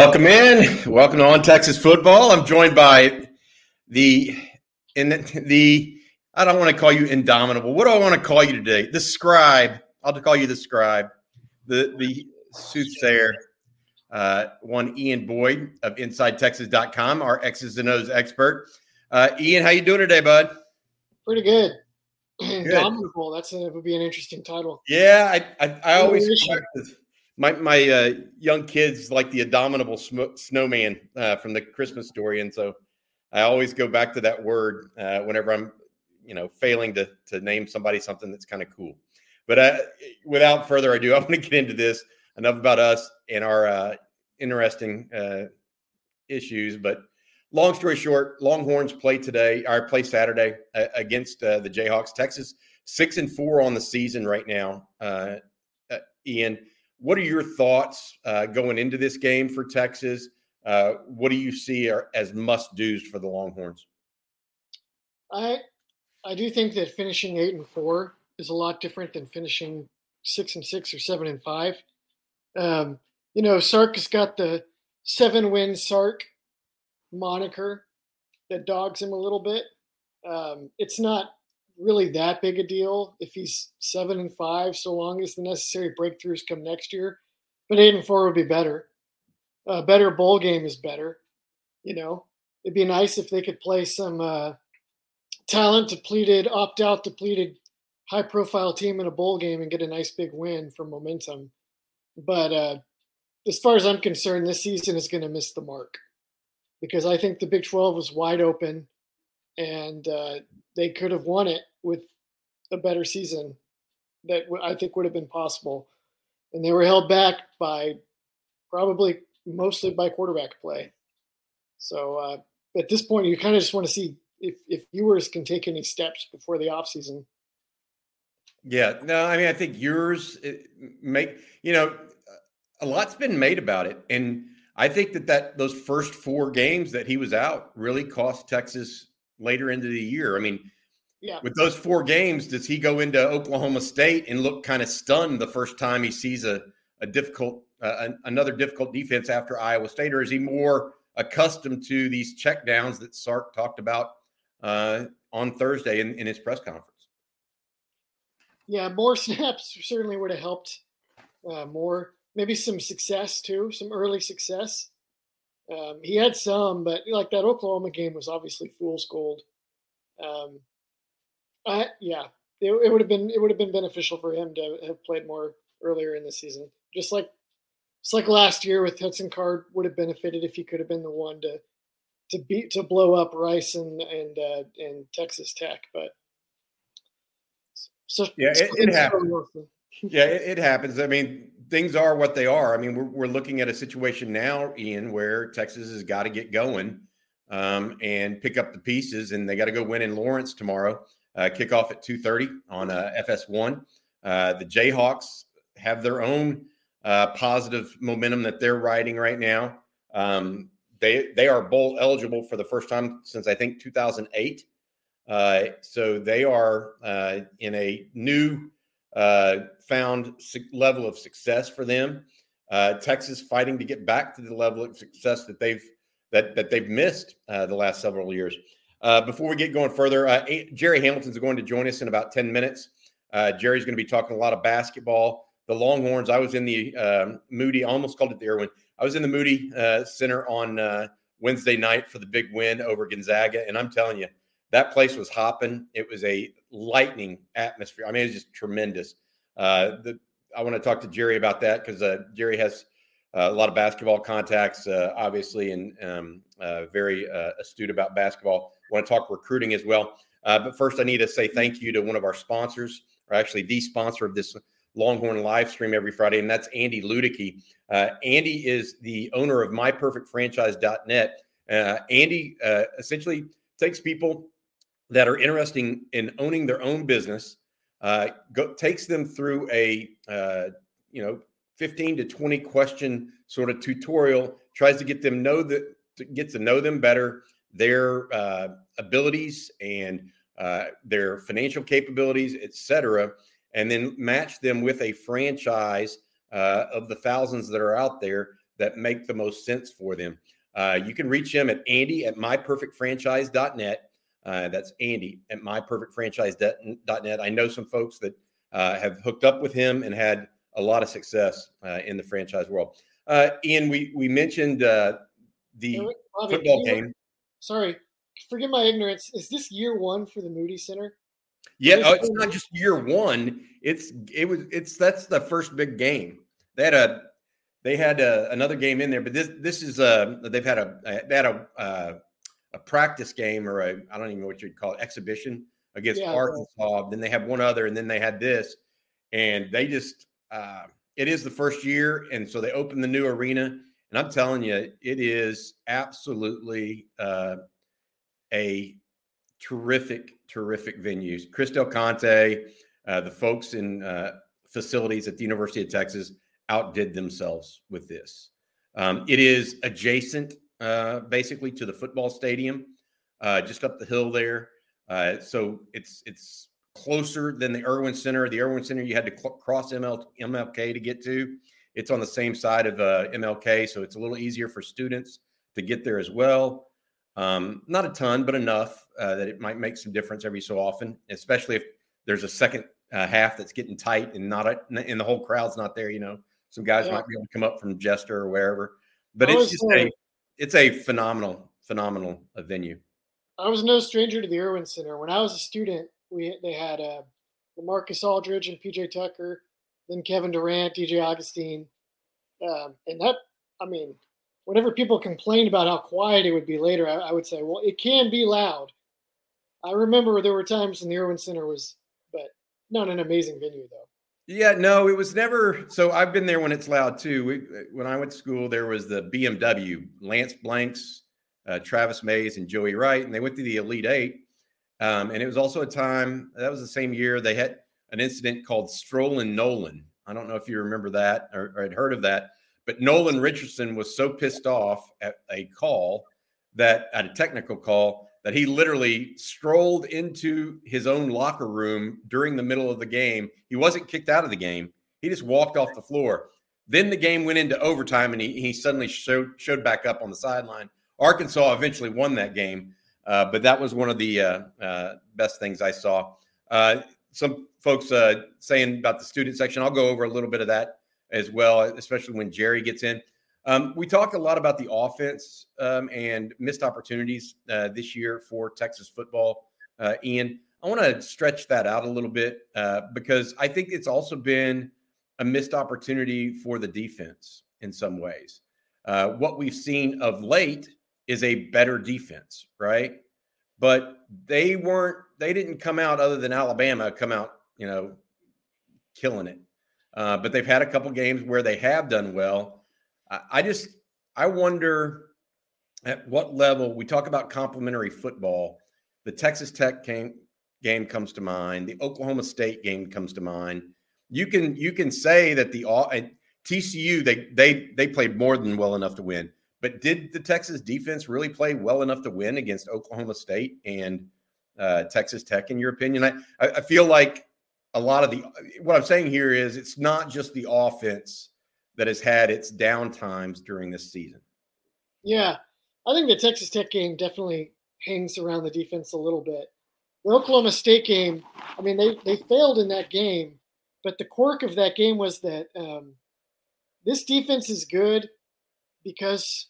Welcome in. Welcome to On Texas Football. I'm joined by the in the, the I don't want to call you indomitable. What do I want to call you today? The scribe. I'll call you the scribe. The the soothsayer. Uh, one Ian Boyd of InsideTexas.com, our X's and O's expert. Uh, Ian, how you doing today, bud? Pretty good. good. Indomitable. That's a, that would be an interesting title. Yeah, I I, I always my my uh, young kids like the abominable sm- snowman uh, from the Christmas story, and so I always go back to that word uh, whenever I'm, you know, failing to to name somebody something that's kind of cool. But uh, without further ado, I want to get into this. Enough about us and our uh, interesting uh, issues. But long story short, Longhorns play today or play Saturday against the Jayhawks. Texas six and four on the season right now. Ian what are your thoughts uh, going into this game for Texas? Uh, what do you see are, as must dos for the Longhorns? I I do think that finishing eight and four is a lot different than finishing six and six or seven and five. Um, you know, Sark has got the seven win Sark moniker that dogs him a little bit. Um, it's not really that big a deal if he's seven and five, so long as the necessary breakthroughs come next year. But eight and four would be better. A better bowl game is better. You know, it'd be nice if they could play some uh, talent depleted, opt out depleted, high profile team in a bowl game and get a nice big win for momentum. But uh, as far as I'm concerned, this season is going to miss the mark because I think the Big 12 was wide open and uh, they could have won it with a better season that I think would have been possible. And they were held back by probably mostly by quarterback play. So uh, at this point, you kind of just want to see if, if Ewers can take any steps before the offseason. Yeah, no, I mean, I think Ewers make, you know, a lot's been made about it. And I think that, that those first four games that he was out really cost Texas later into the year. I mean, yeah. With those four games, does he go into Oklahoma State and look kind of stunned the first time he sees a, a difficult, uh, another difficult defense after Iowa State, or is he more accustomed to these checkdowns that Sark talked about uh, on Thursday in, in his press conference? Yeah, more snaps certainly would have helped. Uh, more, maybe some success too, some early success. Um, he had some, but like that Oklahoma game was obviously fool's gold. Um, I, yeah, it, it would have been it would have been beneficial for him to have played more earlier in the season. Just like it's like last year with Hudson Card would have benefited if he could have been the one to to beat to blow up Rice and and uh, and Texas Tech, but so yeah, it, it happens. yeah, it, it, happens. I mean, things are what they are. I mean, we're we're looking at a situation now, Ian, where Texas has got to get going um, and pick up the pieces, and they got to go win in Lawrence tomorrow. Uh, kickoff at 2.30 on uh, FS1. Uh, the Jayhawks have their own uh, positive momentum that they're riding right now. Um, they they are bowl eligible for the first time since I think 2008. Uh, so they are uh, in a new found level of success for them. Texas fighting to get back to the level of success that they've that that they've missed the last several years. Uh, before we get going further, uh, Jerry Hamilton's going to join us in about 10 minutes. Uh, Jerry's going to be talking a lot of basketball. The Longhorns, I was in the um, Moody, almost called it the Erwin. I was in the Moody uh, Center on uh, Wednesday night for the big win over Gonzaga. And I'm telling you, that place was hopping. It was a lightning atmosphere. I mean, it was just tremendous. Uh, the, I want to talk to Jerry about that because Jerry has a lot of basketball contacts, uh, obviously, and um, uh, very astute about basketball. Want to talk recruiting as well. but first, I need to say thank you to one of our sponsors, or actually the sponsor of this Longhorn live stream every Friday, and that's Andy Ludicky. Uh, Andy is the owner of myperfectfranchise.net. Uh, Andy uh, essentially takes people that are interested in owning their own business, go, takes them through a you know 15 to 20 question sort of tutorial tries to get them know that to get to know them better their uh, abilities and uh, their financial capabilities etc and then match them with a franchise uh, of the thousands that are out there that make the most sense for them. Uh, you can reach him at Andy at myperfectfranchise.net. Uh, that's Andy at myperfectfranchise.net. I know some folks that uh, have hooked up with him and had a lot of success uh, in the franchise world. Uh, Ian, we we mentioned uh, the Bobby, football game. Sorry, forgive my ignorance. Is this year one for the Moody Center? Yeah, oh, it's not just year one. It's it was it's that's the first big game. They had a they had a, another game in there, but this this is a they've had a they had a uh, a practice game or a I don't even know what you'd call it exhibition against yeah, Arkansas. Then they have one other, and then they had this, and they just uh, it is the first year, and so they opened the new arena, and I'm telling you, it is absolutely uh, a terrific, terrific venue. Chris Del Conte, uh, the folks in uh, facilities at the University of Texas outdid themselves with this. Um, it is adjacent, uh, basically, to the football stadium, uh, just up the hill there. So it's it's closer than the Erwin Center. The Erwin Center you had to cl- cross ML- MLK to get to. It's on the same side of uh, MLK, so it's a little easier for students to get there as well. Um, not a ton, but enough uh, that it might make some difference every so often, especially if there's a second uh, half that's getting tight and not a, and the whole crowd's not there. You know, some guys yeah. might be able to come up from Jester or wherever, but it's just a it's a phenomenal phenomenal uh, venue. I was no stranger to the Erwin Center. When I was a student, we they had uh, Marcus Aldridge and PJ Tucker, then Kevin Durant, DJ Augustin, um, and that I mean, whenever people complained about how quiet it would be later, I, I, would say, well, it can be loud. I remember there were times when the Erwin Center was, but not an amazing venue though. Yeah, no, it was never. So I've been there when it's loud too. We, when I went to school, there was the BMW, Lance Blanks, uh, Travis Mays, and Joey Wright, and they went to the Elite Eight. Um, and it was also a time that was the same year they had an incident called Strolling Nolan. I don't know if you remember that or, or had heard of that, but Nolan Richardson was so pissed off at a call that at a technical call that he literally strolled into his own locker room during the middle of the game. He wasn't kicked out of the game. He just walked off the floor. Then the game went into overtime and he, he suddenly showed, showed back up on the sideline. Arkansas eventually won that game. Uh, but that was one of the uh, uh, best things I saw. Uh, some folks uh, saying about the student section. I'll go over a little bit of that as well, especially when Jerry gets in. Um, we talked a lot about the offense um, and missed opportunities uh, this year for Texas football. Ian, I want to stretch that out a little bit because I think it's also been a missed opportunity for the defense in some ways. what we've seen of late is a better defense, right? But they weren't, they didn't come out other than Alabama come out, you know, killing it. Uh, but they've had a couple games where they have done well. I, I just, I wonder at what level we talk about complementary football. The Texas Tech game, game comes to mind. The Oklahoma State game comes to mind. You can you can say that the TCU they they they played more than well enough to win. But did the Texas defense really play well enough to win against Oklahoma State and uh, Texas Tech, in your opinion? I, I feel like a lot of the what I'm saying here is it's not just the offense that has had its down times during this season. Yeah, I think the Texas Tech game definitely hangs around the defense a little bit. The Oklahoma State game, I mean, they they failed in that game, but the quirk of that game was that um, this defense is good because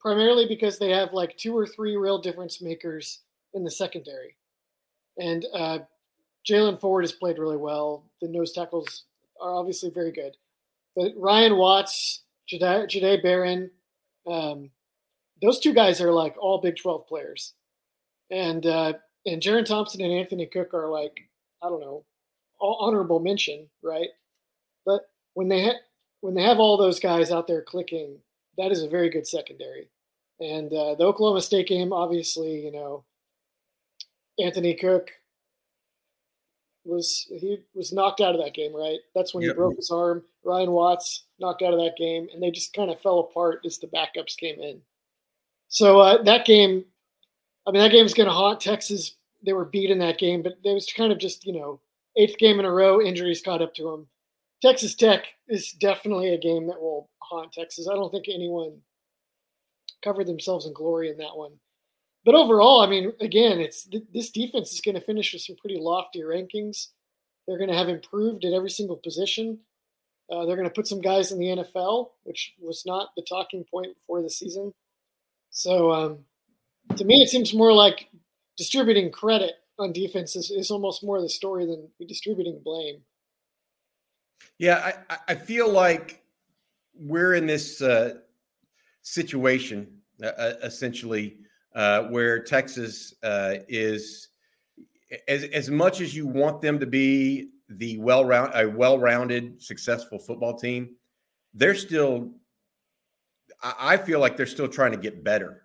primarily because they have like two or three real difference makers in the secondary. And uh, Jaylan Ford has played really well. The nose tackles are obviously very good. But Ryan Watts, Jahdae Barron, um, those two guys are like all Big 12 players. And uh, and Jerrin Thompson and Anthony Cook are like, I don't know, all honorable mention, right? But when they ha- when they have all those guys out there clicking, that is a very good secondary. And uh, the Oklahoma State game, obviously, you know, Anthony Cook was he was knocked out of that game, right? That's when yep. he broke his arm. Ryan Watts knocked out of that game, and they just kind of fell apart as the backups came in. So uh, that game, I mean, that game is going to haunt Texas. They were beat in that game, but it was kind of just you know eighth game in a row. Injuries caught up to them. Texas Tech is definitely a game that will haunt Texas. I don't think anyone covered themselves in glory in that one. But overall, I mean, again, it's this defense is going to finish with some pretty lofty rankings. They're going to have improved at every single position. Uh, they're going to put some guys in the NFL, which was not the talking point before the season. So um, to me, it seems more like distributing credit on defense is, is almost more the story than distributing blame. Yeah, I, I feel like we're in this uh, situation uh, uh essentially uh, where Texas uh, is as as much as you want them to be the well round a well rounded successful football team, they're still. I feel like they're still trying to get better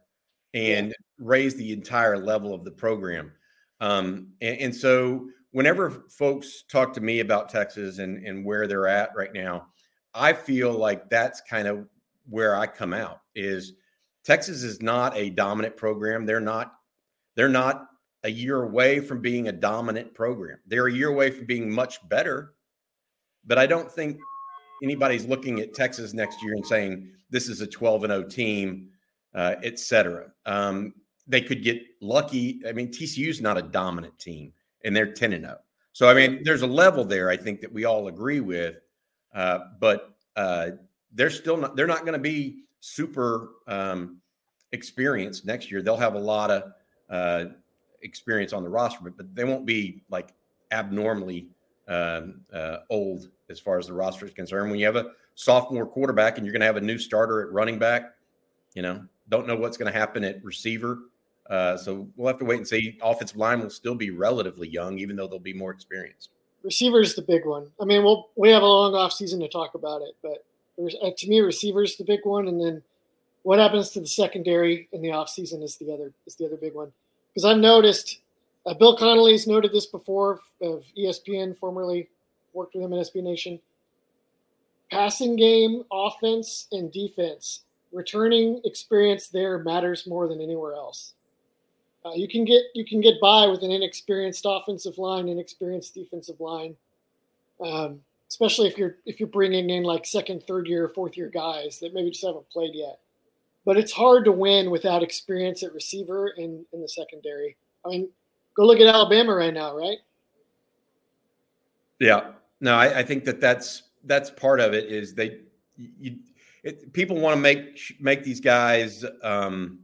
and yeah. raise the entire level of the program. Um, and, and, so, whenever folks talk to me about Texas and, and where they're at right now, I feel like that's kind of where I come out. Is Texas is not a dominant program. They're not. They're not a year away from being a dominant program. They're a year away from being much better. But I don't think anybody's looking at Texas next year and saying this is a 12 and 0 team, uh, et cetera. Um, they could get lucky. I mean, TCU's not a dominant team, and they're 10 and 0. So, I mean, there's a level there I think that we all agree with. Uh, but uh, they're still not, they're not going to be super um, experienced next year. They'll have a lot of uh, experience on the roster, but, but they won't be like abnormally um, uh, old as far as the roster is concerned. When you have a sophomore quarterback and you're going to have a new starter at running back, you know, don't know what's going to happen at receiver. Uh, so we'll have to wait and see. Offensive line will still be relatively young, even though they'll be more experienced. Receiver's the big one. I mean, we'll we have a long off season to talk about it, but uh, to me, receiver's the big one, and then what happens to the secondary in the off season is the other is the other big one because I've noticed uh, Bill Connelly's noted this before of ESPN, formerly worked with him in SB Nation. Passing game, offense, and defense, returning experience there matters more than anywhere else. Uh, you can get you can get by with an inexperienced offensive line, inexperienced defensive line, um, especially if you're if you're bringing in like second, third year, fourth year guys that maybe just haven't played yet but it's hard to win without experience at receiver in, in the secondary. I mean, go look at Alabama right now, right? Yeah, no, I, I think that that's that's part of it. Is they you, it, people want to make make these guys, um,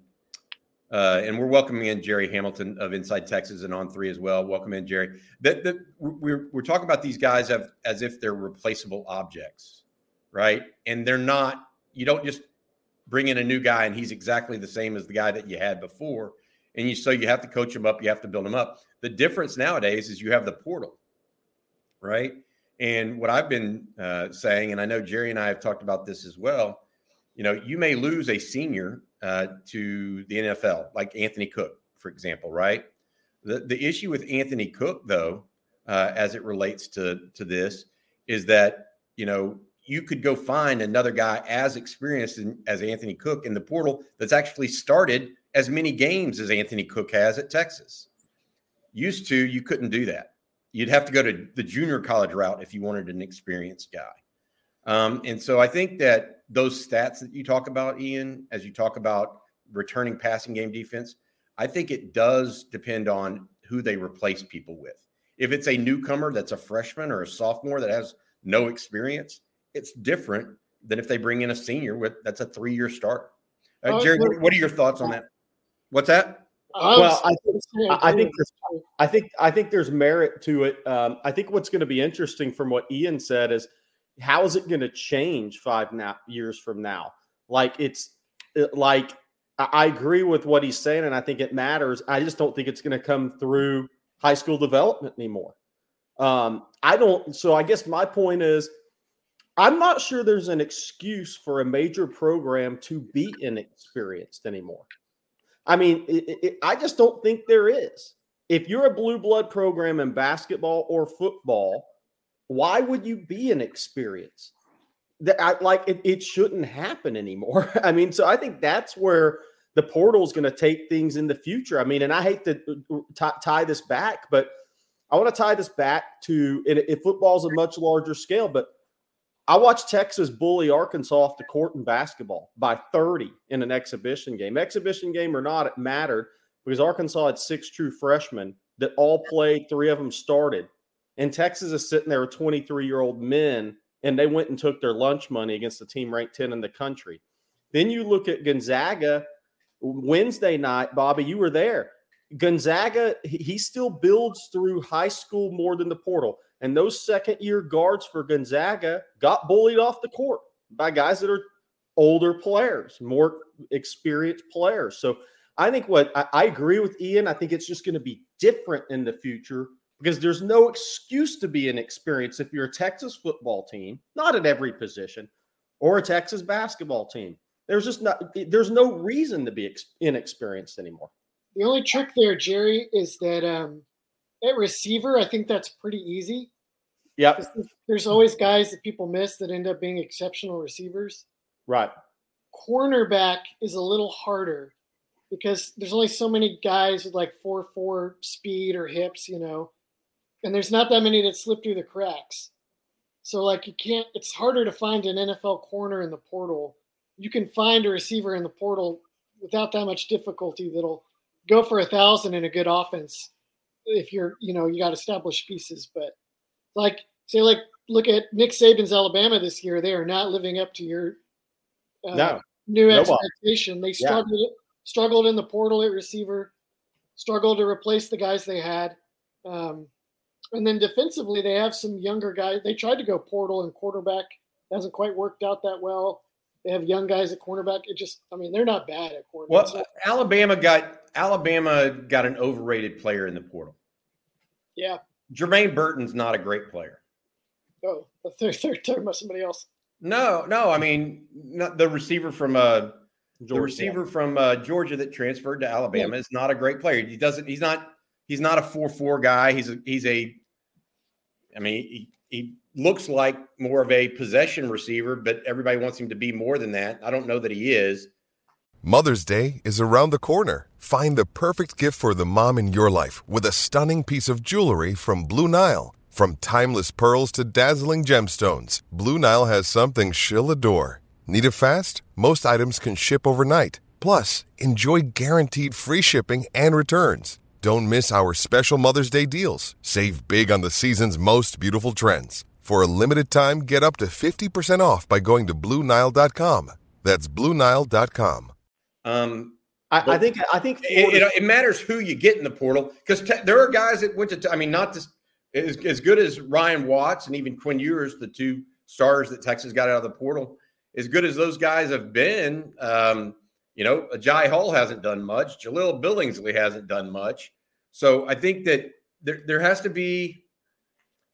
uh, and we're welcoming in Jerry Hamilton of Inside Texas and on three as well. Welcome in, Jerry. That, we're we're talking about these guys as, as if they're replaceable objects, right? And they're not. You don't just bring in a new guy and he's exactly the same as the guy that you had before. And you so you have to coach him up, you have to build him up. The difference nowadays is you have the portal, right? And what I've been uh, saying, and I know Jerry and I have talked about this as well. You know, you may lose a senior uh, to the NFL, like Anthony Cook, for example, right? The the issue with Anthony Cook, though, uh, as it relates to to this, is that you know you could go find another guy as experienced in, as Anthony Cook in the portal that's actually started as many games as Anthony Cook has at Texas. Used to, you couldn't do that. You'd have to go to the junior college route if you wanted an experienced guy. Um, and so I think that those stats that you talk about, Ian, as you talk about returning passing game defense, I think it does depend on who they replace people with. If it's a newcomer that's a freshman or a sophomore that has no experience, it's different than if they bring in a senior with that's a three year start. Uh, Jerry, what are your thoughts on that? What's that? Well, I think, I think I think I think there's merit to it. Um, I think what's going to be interesting from what Ian said is how is it going to change five now, years from now? Like it's it, like I agree with what he's saying, and I think it matters. I just don't think it's going to come through high school development anymore. Um, I don't. So I guess my point is I'm not sure there's an excuse for a major program to be inexperienced anymore. I mean, it, it, I just don't think there is. If you're a blue blood program in basketball or football, why would you be inexperienced? That I, like it, it shouldn't happen anymore. I mean, so I think that's where the portal is going to take things in the future. I mean, and I hate to uh, t- tie this back, but I want to tie this back to if football is a much larger scale, but I watched Texas bully Arkansas off the court in basketball by 30 in an exhibition game. Exhibition game or not, it mattered because Arkansas had six true freshmen that all played, three of them started. And Texas is sitting there with 23 year old men, and they went and took their lunch money against the team ranked 10 in the country. Then you look at Gonzaga Wednesday night, Bobby, you were there. Gonzaga, he still builds through high school more than the portal. And those second year guards for Gonzaga got bullied off the court by guys that are older players, more experienced players. So I think what I, I agree with Ian. I think it's just going to be different in the future because there's no excuse to be inexperienced if you're a Texas football team, not at every position, or a Texas basketball team. There's just not there's no reason to be inexperienced anymore. The only trick there, Jerry, is that um, at receiver, I think that's pretty easy. Yeah. There's always guys that people miss that end up being exceptional receivers. Right. Cornerback is a little harder because there's only so many guys with like four four speed or hips, you know, and there's not that many that slip through the cracks. So like you can't. It's harder to find an NFL corner in the portal. You can find a receiver in the portal without that much difficulty that'll go for a thousand in a good offense if you're you know you got established pieces. But like say like look at Nick Saban's Alabama this year. They are not living up to your uh, no, new no expectation. They struggled yeah. struggled in the portal at receiver, struggled to replace the guys they had. Um, and then defensively, they have some younger guys. They tried to go portal and quarterback. It Hasn't quite worked out that well. They have young guys at cornerback. It just, I mean, they're not bad at cornerback. Well, so, Alabama got Alabama got an overrated player in the portal. Yeah, Jermaine Burton's not a great player. Oh, they're, they're talking about somebody else. No, no. I mean, not the receiver from uh, the receiver from uh, Georgia that transferred to Alabama yeah. is not a great player. He doesn't. He's not. He's not a four four guy. He's a. He's a. I mean, he, he looks like more of a possession receiver, but everybody wants him to be more than that. I don't know that he is. Mother's Day is around the corner. Find the perfect gift for the mom in your life with a stunning piece of jewelry from Blue Nile. From timeless pearls to dazzling gemstones, Blue Nile has something she'll adore. Need it fast? Most items can ship overnight. Plus, enjoy guaranteed free shipping and returns. Don't miss our special Mother's Day deals. Save big on the season's most beautiful trends. For a limited time, get up to 50% off by going to Bluenile.com. That's Bluenile.com. Um, I, I, think I think it, it, it, matters who you get in the portal because te- there are guys that went to. I mean, not as, as as good as Ryan Watts and even Quinn Ewers, the two stars that Texas got out of the portal. As good as those guys have been, um, you know, Jai Hall hasn't done much. Jahleel Billingsley hasn't done much. So I think that there there has to be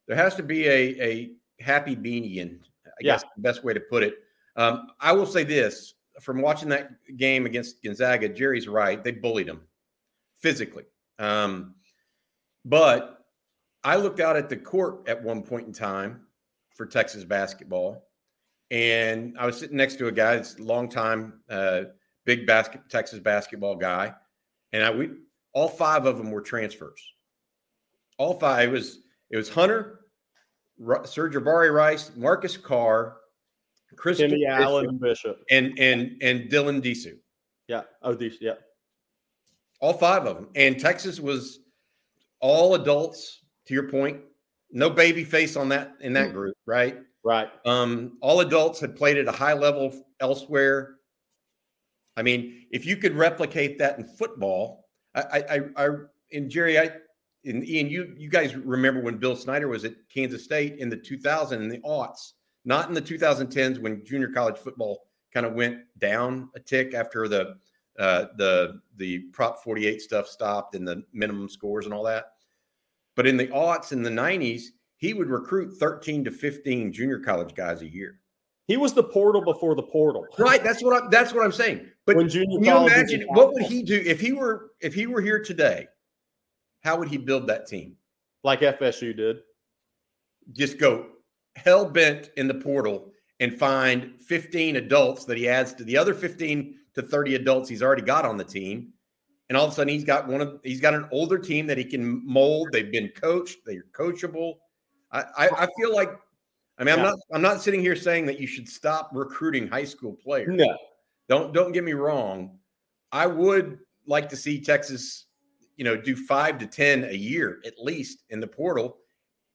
there has to be a, a happy beanie, I yeah. guess the best way to put it. Um, I will say this from watching that game against Gonzaga, Jerry's right. They bullied him physically. Um, but I looked out at the court at one point in time for Texas basketball, and I was sitting next to a guy that's a long time, uh, big basket Texas basketball guy, and I we all five of them were transfers. All five. It was it was Hunter, Sir'Jabari Rice, Marcus Carr, Chris Timmy Allen Bishop, and and and Dylan Disu. Yeah. Oh, these. Yeah. All five of them, and Texas was all adults. To your point, no baby face on that in that group, right? Right. Um, all adults had played at a high level elsewhere. I mean, if you could replicate that in football, I, I, I, and Jerry, I, and Ian, you you guys remember when Bill Snyder was at Kansas State in the 2000 and the aughts, not in the 2010s when junior college football kind of went down a tick after the uh, the the Prop 48 stuff stopped and the minimum scores and all that. But in the aughts in the 90s, he would recruit 13 to 15 junior college guys a year. He was the portal before the portal. Right. That's what I'm that's what I'm saying. But when junior can you imagine what would he do if he were if he were here today? how would he build that team? Like FSU did. Just go hell bent in the portal and find 15 adults that he adds to the other 15 to 30 adults he's already got on the team. And all of a sudden he's got one of he's got an older team that he can mold. They've been coached, they're coachable. I, I, I feel like I mean, I'm not I'm not sitting here saying that you should stop recruiting high school players. No. Don't don't get me wrong. I would like to see Texas, you know, do five to ten a year at least in the portal.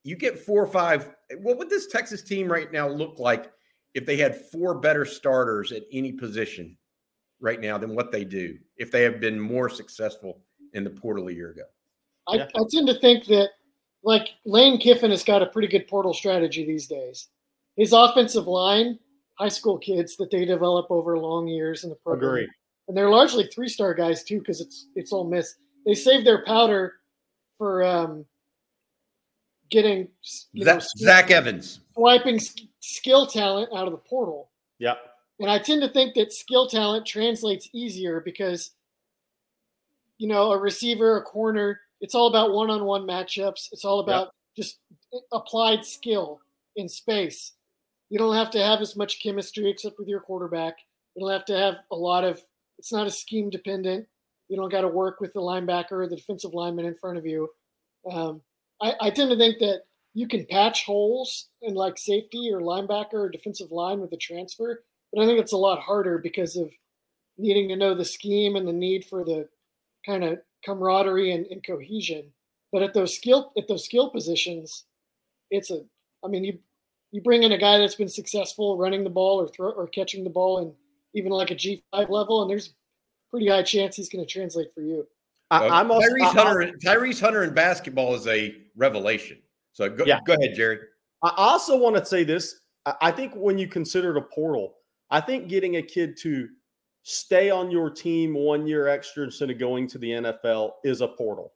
You get four or five. What would this Texas team right now look like if they had four better starters at any position right now than what they do? If they have been more successful in the portal a year ago. I, yeah. I tend to think that like Lane Kiffin has got a pretty good portal strategy these days. His offensive line, high school kids that they develop over long years in the program. Agreed. And they're largely three star guys too, because it's it's Ole Miss. They save their powder for um, getting Zach, know, Zach Evans swiping skill talent out of the portal. Yeah. And I tend to think that skill talent translates easier because, you know, a receiver, a corner, it's all about one-on-one matchups. It's all about yep. just applied skill in space. You don't have to have as much chemistry except with your quarterback. You don't have to have a lot of. It's not a scheme dependent. You don't got to work with the linebacker or the defensive lineman in front of you. Um, I, I tend to think that you can patch holes in like safety or linebacker or defensive line with a transfer, but I think it's a lot harder because of needing to know the scheme and the need for the kind of camaraderie and, and cohesion. But at those skill at those skill positions, it's a I mean you you bring in a guy that's been successful running the ball or throw or catching the ball and even like a G five level, and there's pretty high chance he's going to translate for you. I, uh, am also, Tyrese Hunter. Tyrese Hunter in basketball is a revelation. So go, yeah. go ahead, Jerry. I also want to say this. I think when you consider the portal, I think getting a kid to stay on your team one year extra instead of going to the NFL is a portal.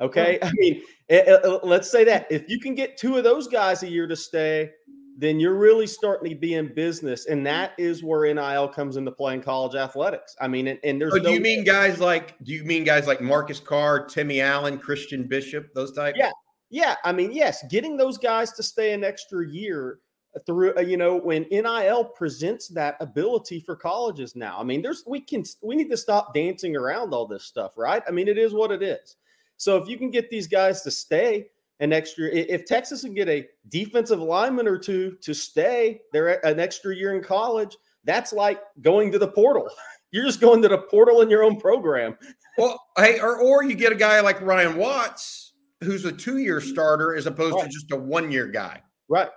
Okay. I mean, it, it, let's say that if you can get two of those guys a year to stay, then you're really starting to be in business. And that is where NIL comes into play in college athletics. I mean, and, and there's so do no you mean guys like, do you mean guys like Marcus Carr, Timmy Allen, Christian Bishop, those types? Yeah. Yeah. I mean, yes, getting those guys to stay an extra year through uh, you know when NIL presents that ability for colleges now. I mean, there's we can we need to stop dancing around all this stuff, right? I mean, it is what it is. So if you can get these guys to stay an extra, if Texas can get a defensive lineman or two to stay there an extra year in college, that's like going to the portal. You're just going to the portal in your own program. Well, hey, or or you get a guy like Ryan Watts, who's a two year starter as opposed right. to just a one year guy. Right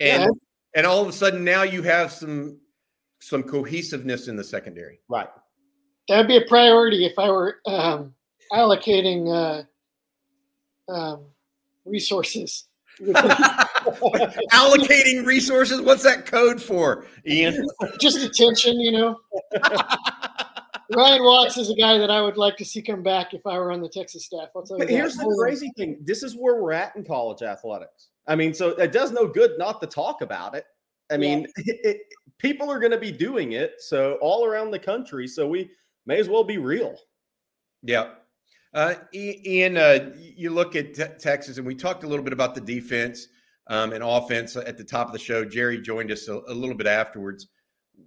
and yeah. and all of a sudden now you have some some cohesiveness in the secondary. Right. That'd be a priority if I were um, allocating uh, um, resources. allocating resources. What's that code for, Ian? Just attention, you know. Ryan Watts is a guy that I would like to see come back if I were on the Texas staff. I'll tell you. But here's the crazy thing: this is where we're at in college athletics. I mean, so it does no good not to talk about it. I mean, yeah. it, it, people are going to be doing it. So all around the country. So we may as well be real. Yeah. Uh, Ian, uh, you look at te- Texas, and we talked a little bit about the defense um, and offense at the top of the show. Jerry joined us a, a little bit afterwards.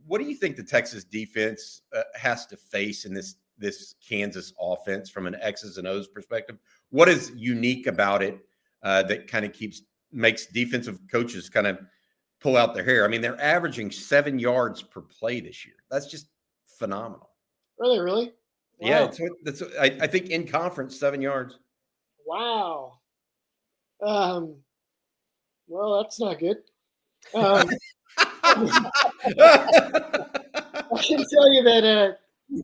What do you think the Texas defense uh, has to face in this this Kansas offense from an X's and O's perspective? What is unique about it uh, that kind of keeps makes defensive coaches kind of pull out their hair. I mean, they're averaging seven yards per play this year. That's just phenomenal. Really, really? Wow. Yeah, I, I, think in conference seven yards. Wow. Um. Well, that's not good. Um, I can tell you that uh,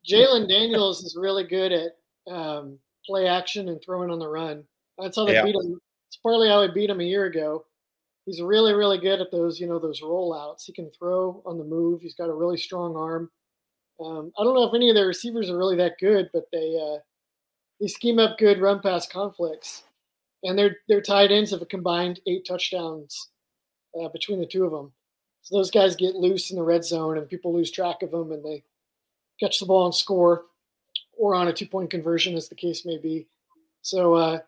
Jalon Daniels is really good at um, play action and throwing on the run. That's how they yeah. beat him it's partly how I beat him a year ago. He's really, really good at those, you know, those rollouts. He can throw on the move. He's got a really strong arm. Um, I don't know if any of their receivers are really that good, but they uh, they scheme up good run pass conflicts, and their their tight ends have a combined eight touchdowns uh, between the two of them. So those guys get loose in the red zone, and people lose track of them, and they catch the ball and score, or on a two point conversion, as the case may be. So uh,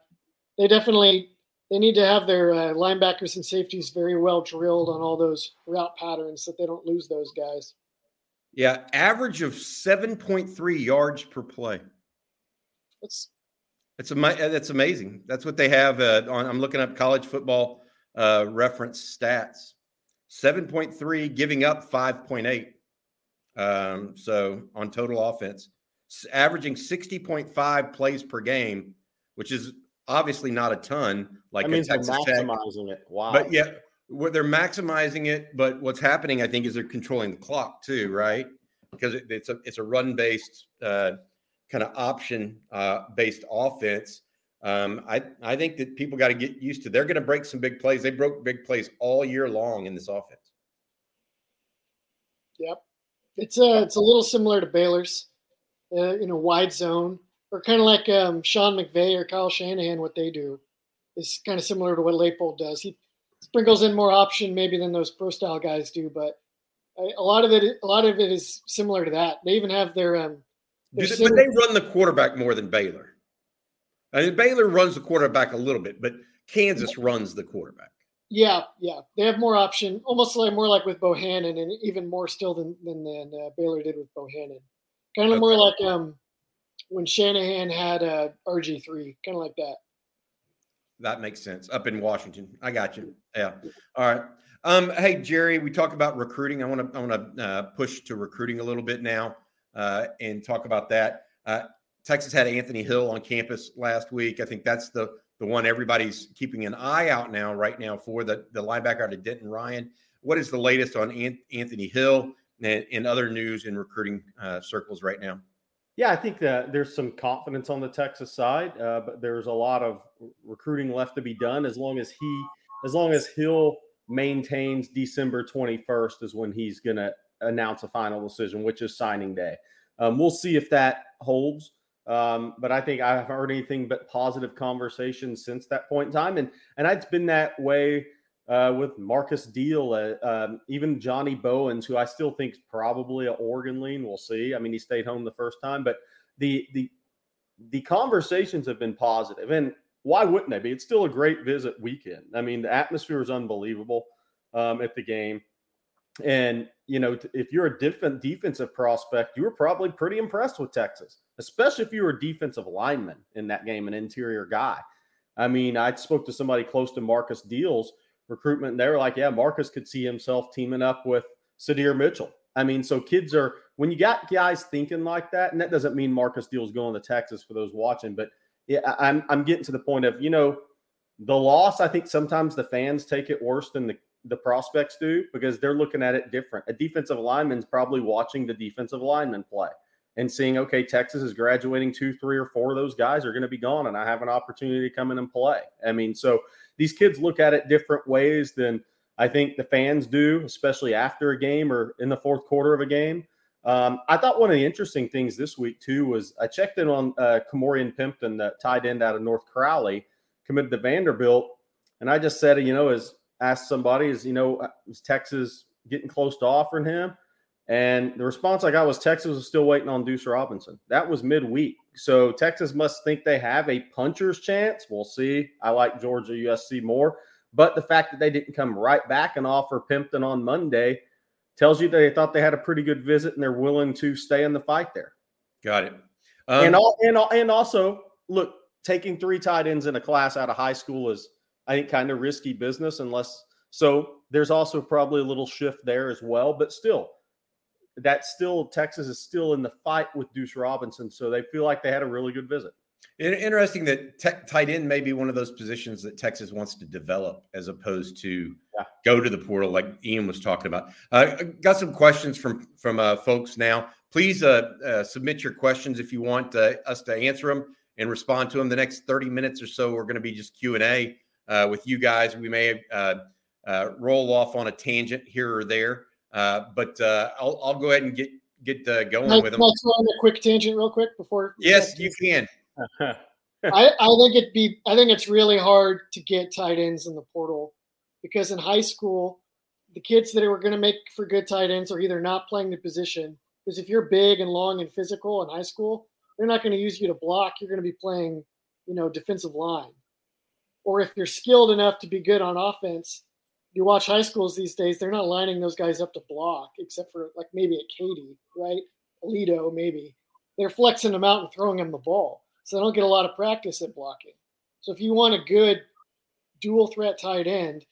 they definitely they need to have their uh, linebackers and safeties very well drilled on all those route patterns so that they don't lose those guys. Yeah, average of 7.3 yards per play. That's it's that's amazing. That's what they have uh, on. I'm looking up college football uh, reference stats. 7.3, giving up 5.8. Um, so on total offense, averaging 60.5 plays per game, which is obviously not a ton. Like that means they're maximizing Tech. it. Wow. But yeah, they're maximizing it. But what's happening, I think, is they're controlling the clock too, right? Because it, it's a it's a run based uh, kind of option uh, based offense. Um, I I think that people got to get used to. They're going to break some big plays. They broke big plays all year long in this offense. Yep, it's a uh, it's a little similar to Baylor's, uh, you know, wide zone or kind of like um, Sean McVay or Kyle Shanahan. What they do is kind of similar to what Leipold does. He sprinkles in more option maybe than those pro style guys do, but a lot of it a lot of it is similar to that. They even have their um. Their they, but they run the quarterback more than Baylor. I mean, Baylor runs the quarterback a little bit, but Kansas runs the quarterback. Yeah, yeah, they have more option, almost like more like with Bohanon, and even more still than than, than uh, Baylor did with Bohanon. Kind of okay. more like um when Shanahan had uh, RG three, kind of like that. That makes sense. Up in Washington, I got you. Yeah. All right. Um, hey Jerry, we talk about recruiting. I want to I want to uh, push to recruiting a little bit now uh, and talk about that. Uh, Texas had Anthony Hill on campus last week. I think that's the the one everybody's keeping an eye out now, right now, for the the linebacker out of Denton Ryan. What is the latest on Anthony Hill and, and other news in recruiting uh, circles right now? Yeah, I think that there's some confidence on the Texas side, uh, but there's a lot of recruiting left to be done. As long as he, as long as Hill maintains December 21st is when he's going to announce a final decision, which is signing day. Um, we'll see if that holds. Um, but I think I haven't heard anything but positive conversations since that point in time, and and it's been that way uh, with Marcus Deal, uh, um, even Johnny Bowens, who I still think is probably an Oregon lean. We'll see. I mean, he stayed home the first time, but the the the conversations have been positive, and why wouldn't they be? It's still a great visit weekend. I mean, the atmosphere is unbelievable um, at the game. And you know, if you're a different defensive prospect, you were probably pretty impressed with Texas, especially if you were a defensive lineman in that game, an interior guy. I mean, I spoke to somebody close to Marcus Deal's recruitment, and they were like, "Yeah, Marcus could see himself teaming up with Sydir Mitchell." I mean, so kids are when you got guys thinking like that, and that doesn't mean Marcus Deal's going to Texas for those watching, but yeah, I'm I'm getting to the point of you know the loss. I think sometimes the fans take it worse than the the prospects do because they're looking at it different. A defensive lineman's probably watching the defensive lineman play and seeing, okay, Texas is graduating two, three, or four of those guys are going to be gone, and I have an opportunity to come in and play. I mean, so these kids look at it different ways than I think the fans do, especially after a game or in the fourth quarter of a game. Um, I thought one of the interesting things this week too was I checked in on uh, Kamorian Pimpton, the tight end out of North Crowley, committed to Vanderbilt, and I just said, you know, as asked somebody, is you know, uh, is Texas getting close to offering him? And the response I got was Texas was still waiting on Deuce Robinson. That was midweek. So Texas must think they have a puncher's chance. We'll see. I like Georgia USC more. But the fact that they didn't come right back and offer Pimpton on Monday tells you that they thought they had a pretty good visit and they're willing to stay in the fight there. Got it. Um, and, all, and, and also, look, taking three tight ends in a class out of high school is – I think kind of risky business unless so there's also probably a little shift there as well, but still that's still Texas is still in the fight with Deuce Robinson, so they feel like they had a really good visit. Interesting that tech, tight end may be one of those positions that Texas wants to develop as opposed to yeah. go to the portal, like Ian was talking about. Uh, got some questions from from uh, folks now. Please uh, uh submit your questions if you want uh, us to answer them and respond to them. The next thirty minutes or so, we're going to be just Q and A uh, with you guys. We may uh, uh, roll off on a tangent here or there, uh, but uh, I'll, I'll go ahead and get get uh, going can with them. Let's on a quick tangent real quick before. Yes, you can. I, I think it'd be. I think it's really hard to get tight ends in the portal because in high school, the kids that are going to make for good tight ends are either not playing the position because if you're big and long and physical in high school, they're not going to use you to block. You're going to be playing, you know, defensive line or if you're skilled enough to be good on offense, you watch high schools these days, they're not lining those guys up to block, except for like maybe at Katy, right? Aledo, maybe. They're flexing them out and throwing them the ball. So they don't get a lot of practice at blocking. So if you want a good dual threat tight end,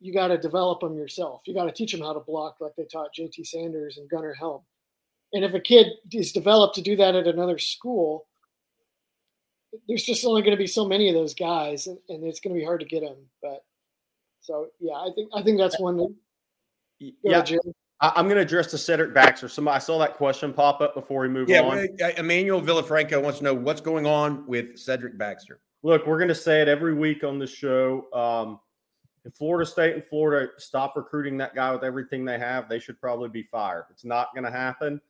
you got to develop them yourself. You got to teach them how to block like they taught JT Sanders and Gunnar Helm. And if a kid is developed to do that at another school, there's just only going to be so many of those guys, and, and it's going to be hard to get them. But so yeah, I think I think that's one that. Yeah, I'm going to address the Cedric Baxter. Somebody I saw that question pop up before we move yeah, on. Yeah, Emmanuel Villafranco wants to know what's going on with Cedric Baxter. Look, we're going to say it every week on the show. Um, if Florida State and Florida stop recruiting that guy with everything they have, they should probably be fired. It's not going to happen.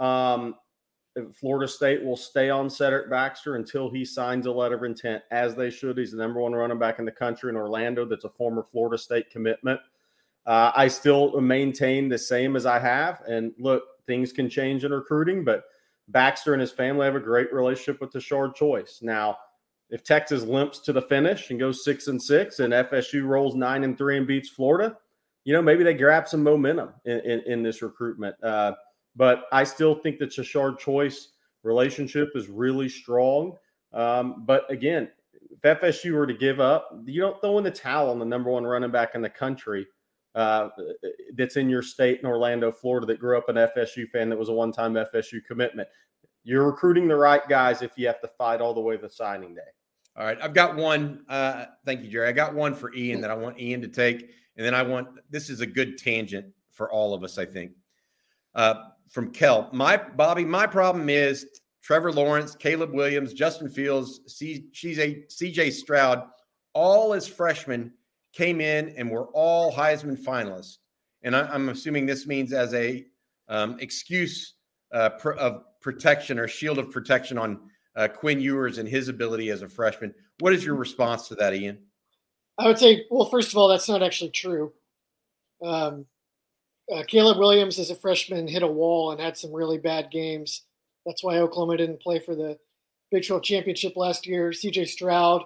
Um, Florida State will stay on Cedric Baxter until he signs a letter of intent, as they should. He's the number one running back in the country in Orlando. That's a former Florida State commitment. Uh, I still maintain the same as I have. And look, things can change in recruiting, but Baxter and his family have a great relationship with the Tashard Choice. Now, if Texas limps to the finish and goes six and six, and FSU rolls nine and three and beats Florida, you know maybe they grab some momentum in, in, in this recruitment. Uh, but I still think the Tashard Choice relationship is really strong. Um, but again, if FSU were to give up, you don't throw in the towel on the number one running back in the country uh, that's in your state in Orlando, Florida, that grew up an FSU fan that was a one time FSU commitment. You're recruiting the right guys if you have to fight all the way to signing day. All right. I've got one. Uh, thank you, Jerry. I got one for Ian that I want Ian to take. And then I want this is a good tangent for all of us, I think. Uh, from Kel. My Bobby, my problem is Trevor Lawrence, Caleb Williams, Justin Fields, C, she's a CJ Stroud, all as freshmen came in and were all Heisman finalists. And I, am assuming this means as a um, excuse uh, pr- of protection or shield of protection on uh, Quinn Ewers and his ability as a freshman. What is your response to that, Ian? I would say, well, first of all, that's not actually true. Um, uh, Caleb Williams, as a freshman, hit a wall and had some really bad games. That's why Oklahoma didn't play for the Big 12 championship last year. CJ Stroud,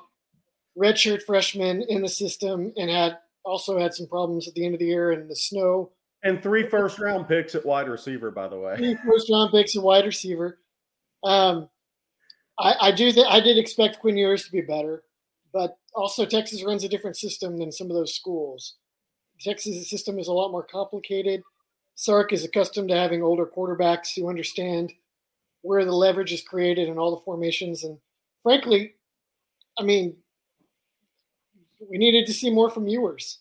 redshirt freshman in the system, and had also had some problems at the end of the year in the snow. And three first round picks at wide receiver, by the way. Three first round picks at wide receiver. Um, I, I do think I did expect Quinn Ewers to be better, but also Texas runs a different system than some of those schools. Texas' system is a lot more complicated. Sark is accustomed to having older quarterbacks who understand where the leverage is created and all the formations. And frankly, I mean, we needed to see more from Ewers.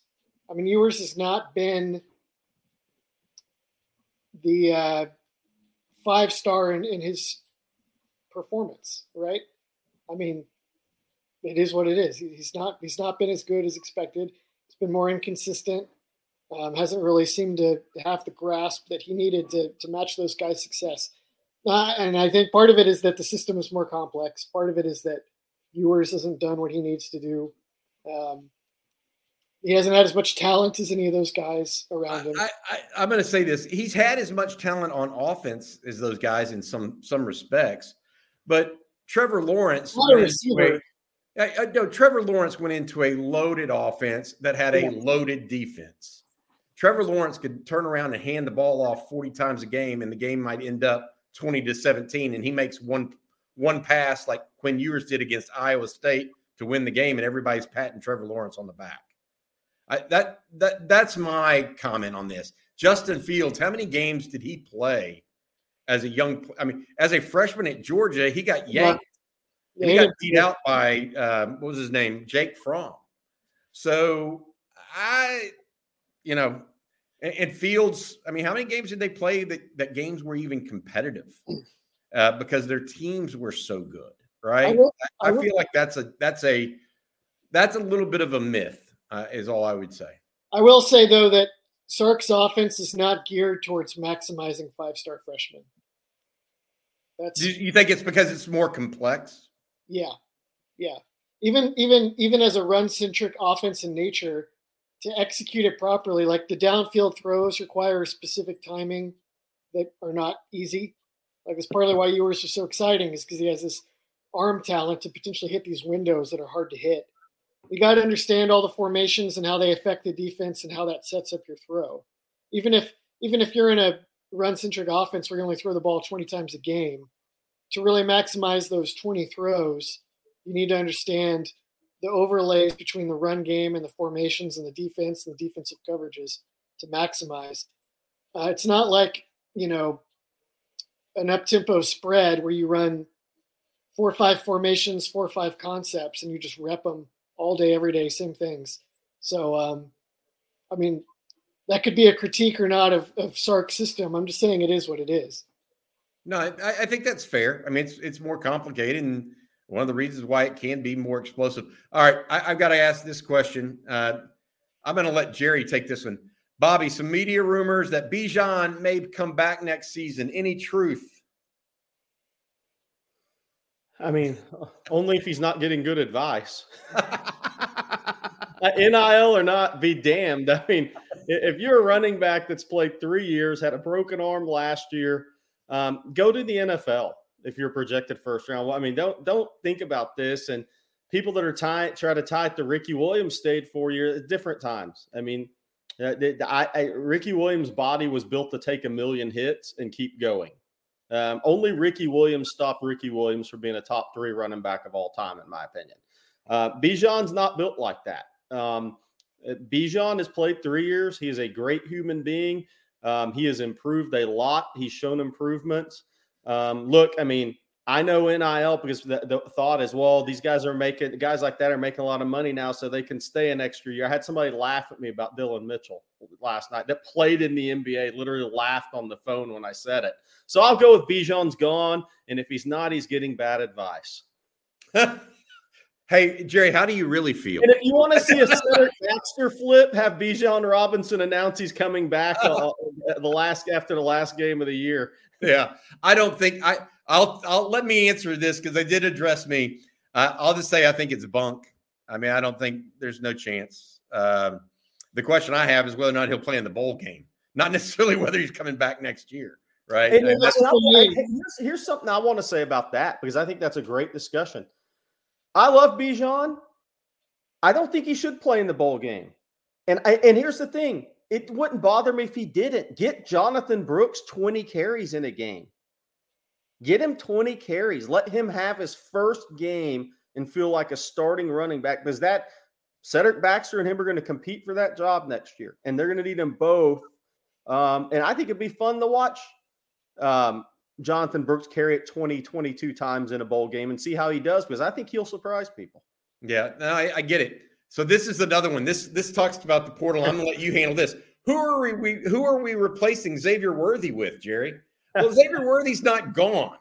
I mean, Ewers has not been the uh, five star in, in his performance, right? I mean, it is what it is. He's not he's not been as good as expected been more inconsistent. Um, hasn't really seemed to have the grasp that he needed to, to match those guys' success. Uh, and I think part of it is that the system is more complex. Part of it is that Ewers hasn't done what he needs to do. Um, he hasn't had as much talent as any of those guys around him. I, am going to say this: he's had as much talent on offense as those guys in some some respects, but Trevor Lawrence, I, I, no, Trevor Lawrence went into a loaded offense that had a loaded defense. Trevor Lawrence could turn around and hand the ball off 40 times a game, and the game might end up 20 to 17. And he makes one one pass like Quinn Ewers did against Iowa State to win the game, and everybody's patting Trevor Lawrence on the back. I, that that that's my comment on this. Justin Fields, how many games did he play as a young? I mean, as a freshman at Georgia, he got yanked and he got beat out by um, what was his name, Jake Fromm. So I, you know, and, and, Fields. I mean, how many games did they play that that games were even competitive? Uh, because their teams were so good, right? I, will, I, I feel like that's a that's a that's a little bit of a myth, uh, is all I would say. I will say though that Sark's offense is not geared towards maximizing five star freshmen. That's you think it's because it's more complex? Yeah, yeah. Even even even as a run centric offense in nature, to execute it properly, like the downfield throws require specific timing that are not easy. Like it's partly why Ewers are so exciting is because he has this arm talent to potentially hit these windows that are hard to hit. You got to understand all the formations and how they affect the defense and how that sets up your throw. Even if even if you're in a run centric offense where you only throw the ball 20 times a game, to really maximize those 20 throws, you need to understand the overlays between the run game and the formations and the defense and the defensive coverages to maximize. Uh, it's not like you know an up tempo spread where you run four or five formations, four or five concepts, and you just rep them all day, every day, same things. So, um, I mean, that could be a critique or not of, of Sark's system. I'm just saying it is what it is. No, I, I think that's fair. I mean, it's it's more complicated, and one of the reasons why it can be more explosive. All right, I, have got to ask this question. Uh, I'm going to let Jerry take this one. Bobby, some media rumors that Bijan may come back next season. Any truth? I mean, only if he's not getting good advice. NIL or not, be damned. I mean, if you're a running back that's played three years, had a broken arm last year, um, go to the NFL if you're projected first round. Well, I mean, don't don't think about this. And people that are tied try to tie it to Ricky Williams stayed four years at different times. I mean, uh, I, I, Ricky Williams' body was built to take a million hits and keep going. Um, only Ricky Williams stopped Ricky Williams from being a top three running back of all time, in my opinion. Uh, Bijan's not built like that. Um, uh, Bijan has played three years. He is a great human being. Um, he has improved a lot. He's shown improvements. Um, look, I mean, I know NIL because the, the, thought is, well, these guys are making guys like that are making a lot of money now, so they can stay an extra year. I had somebody laugh at me about Dylan Mitchell last night that played in the NBA, literally laughed on the phone when I said it. So I'll go with Bijan's gone, and if he's not, he's getting bad advice. hey, Jerry, how do you really feel? And if you want to see a Cedric Baxter flip, have Bijan Robinson announce he's coming back uh, the last after the last game of the year. Yeah, I don't think I I'll I'll let me answer this because they did address me. Uh, I'll just say I think it's bunk. I mean, I don't think there's no chance. Um, the question I have is whether or not he'll play in the bowl game, not necessarily whether he's coming back next year. Right. And, and here's, here's something I want to say about that because I think that's a great discussion. I love Bijan. I don't think he should play in the bowl game. And I, and here's the thing: it wouldn't bother me if he didn't. Get Jonathan Brooks 20 carries in a game. Get him 20 carries. Let him have his first game and feel like a starting running back because that Cedric Baxter and him are going to compete for that job next year, and they're going to need them both. Um, and I think it'd be fun to watch um, Jonathan Brooks carry it 20, 22 times in a bowl game and see how he does because I think he'll surprise people. Yeah, no, I, I get it. So this is another one. This this talks about the portal. I'm going to let you handle this. Who are we, we who are we replacing Xavier Worthy with, Jerry? Well, Xavier Worthy's not gone.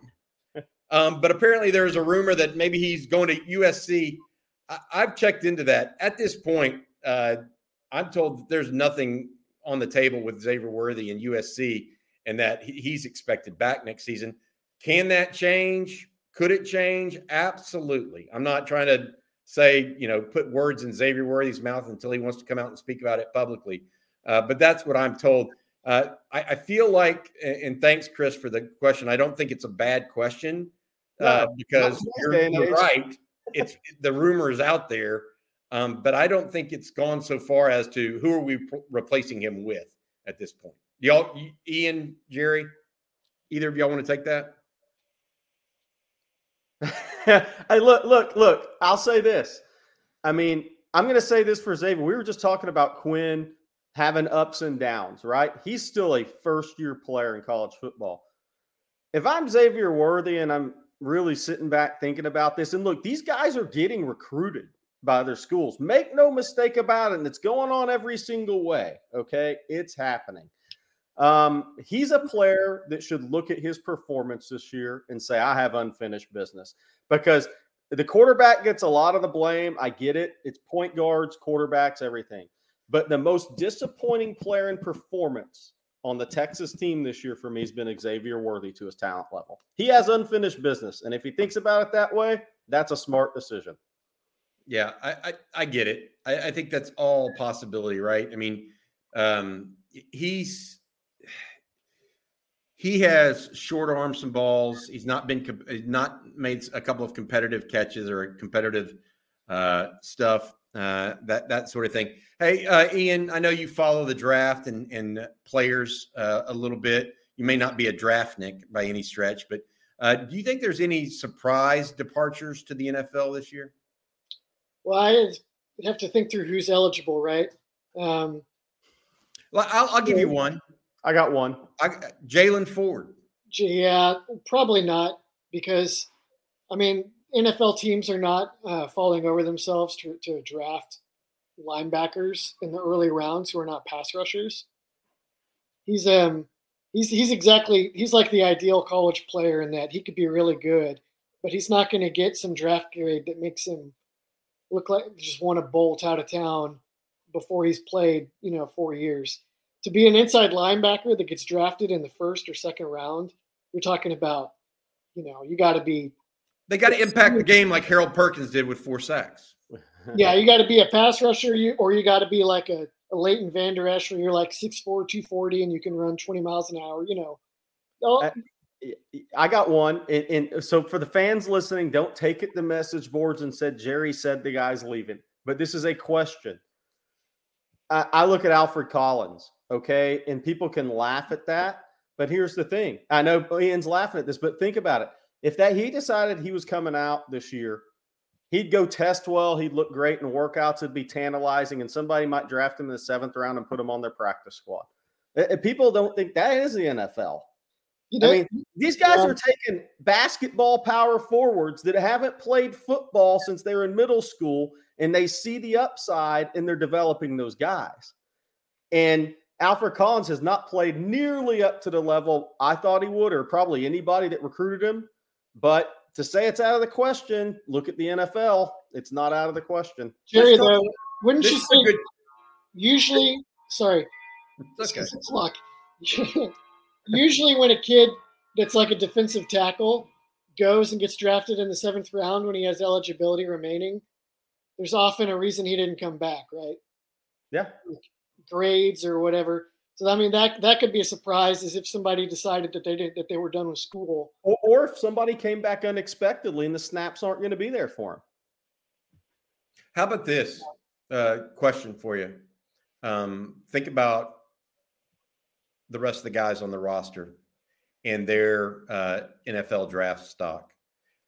Um, but apparently there's a rumor that maybe he's going to USC. I, have checked into that. At this point, uh, I'm told there's nothing on the table with Xavier Worthy and USC, and that he's expected back next season. Can that change? Could it change? Absolutely. I'm not trying to say, you know, put words in Xavier Worthy's mouth until he wants to come out and speak about it publicly. Uh, but that's what I'm told. Uh, I, I, feel like, and thanks, Chris, for the question. I don't think it's a bad question uh, no, because you're, you're, right. It's the rumor is out there, um, but I don't think it's gone so far as to who are we replacing him with at this point. Y'all, Ian, Jerry, either of y'all want to take that? hey, look, look, look. I'll say this. I mean, I'm going to say this for Xavier. We were just talking about Quinn having ups and downs, right? He's still a first year player in college football. If I'm Xavier Worthy and I'm really sitting back thinking about this, and look, these guys are getting recruited by their schools. Make no mistake about it. And it's going on every single way. Okay. It's happening. Um, he's a player that should look at his performance this year and say, I have unfinished business because the quarterback gets a lot of the blame. I get it. It's point guards, quarterbacks, everything. But the most disappointing player in performance on the Texas team this year for me has been Xavier Worthy to his talent level. He has unfinished business. And if he thinks about it that way, that's a smart decision. Yeah, I, I, I get it. I, I, think that's all possibility, right? I mean, um, he's he has short arms and balls. He's not been not made a couple of competitive catches or competitive uh, stuff uh, that that sort of thing. Hey, uh, Ian, I know you follow the draft and and players uh, a little bit. You may not be a draftnik by any stretch, but uh, do you think there's any surprise departures to the NFL this year? Well, I have to think through who's eligible, right? Um, well, I'll, I'll give you one. I got one. Jaylan Ford. Yeah, probably not because, I mean, NFL teams are not uh, falling over themselves to, to draft linebackers in the early rounds who are not pass rushers. He's um he's he's exactly he's like the ideal college player in that he could be really good, but he's not going to get some draft grade that makes him look like just want to bolt out of town before he's played, you know, four years. To be an inside linebacker that gets drafted in the first or second round, you're talking about, you know, you got to be. They got to impact the game like Harold Perkins did with four sacks. yeah, you got to be a pass rusher, you or you got to be like a, a Leighton Vander Esch, where you're like 6'4", 240, and you can run 20 miles an hour. You know, oh. I got one, and, and, so for the fans listening, don't take it to message boards and said Jerry said the guy's leaving. But this is a question. I, I look at Alfred Collins, okay, and people can laugh at that. But here's the thing: I know Ian's laughing at this, but think about it. If that he decided he was coming out this year, he'd go test well, he'd look great in workouts, it'd be tantalizing, and somebody might draft him in the seventh round and put him on their practice squad. People don't think that is the NFL. You know, I mean, these guys um, are taking basketball power forwards that haven't played football since they were in middle school, and they see the upside and they're developing those guys. And Alfred Collins has not played nearly up to the level I thought he would, or probably anybody that recruited him. But to say it's out of the question, look at the NFL. It's not out of the question. Jerry, though, wouldn't you say good... usually? Sorry, it's okay. It's luck. usually when a kid that's like a defensive tackle goes and gets drafted in the seventh round when he has eligibility remaining, there's often a reason he didn't come back, right? Yeah. Grades or whatever. So I mean that that could be a surprise as if somebody decided that they did that they were done with school. Or, or if somebody came back unexpectedly and the snaps aren't going to be there for him. How about this uh, question for you? Um, think about the rest of the guys on the roster and their uh, NFL draft stock.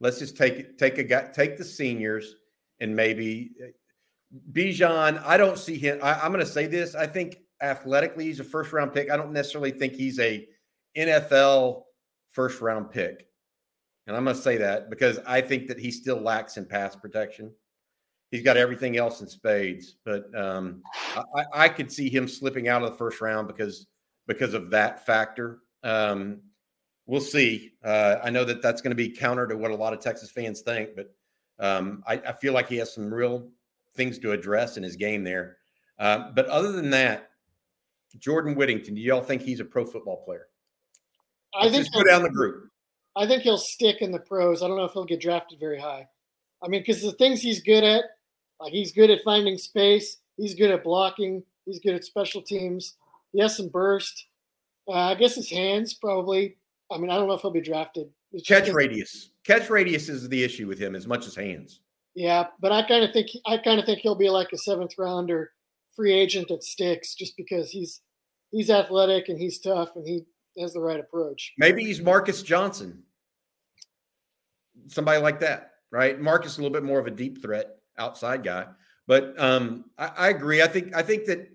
Let's just take take a guy, take the seniors and maybe uh, Bijan. I don't see him. I, I'm going to say this. I think athletically he's a first round pick. I don't necessarily think he's a NFL first round pick. And I'm going to say that because I think that he still lacks in pass protection. He's got everything else in spades, but um, I, I could see him slipping out of the first round because because of that factor. Um, we'll see. Uh, I know that that's going to be counter to what a lot of Texas fans think, but um, I, I, feel like he has some real things to address in his game there. Uh, but other than that, Jordan Whittington, do y'all think he's a pro football player? I Let's think go down the group. I think he'll stick in the pros. I don't know if he'll get drafted very high. I mean, because the things he's good at, like he's good at finding space, he's good at blocking, he's good at special teams. He has some burst. Uh, I guess his hands probably. I mean, I don't know if he'll be drafted. Catch radius. Catch radius is the issue with him as much as hands. Yeah, but I kind of think I kind of think he'll be like a seventh rounder free agent that sticks, just because he's he's athletic and he's tough and he has the right approach. Maybe he's Marcus Johnson, somebody like that, right? Marcus is a little bit more of a deep threat outside guy, but um, I, I agree. I think I think that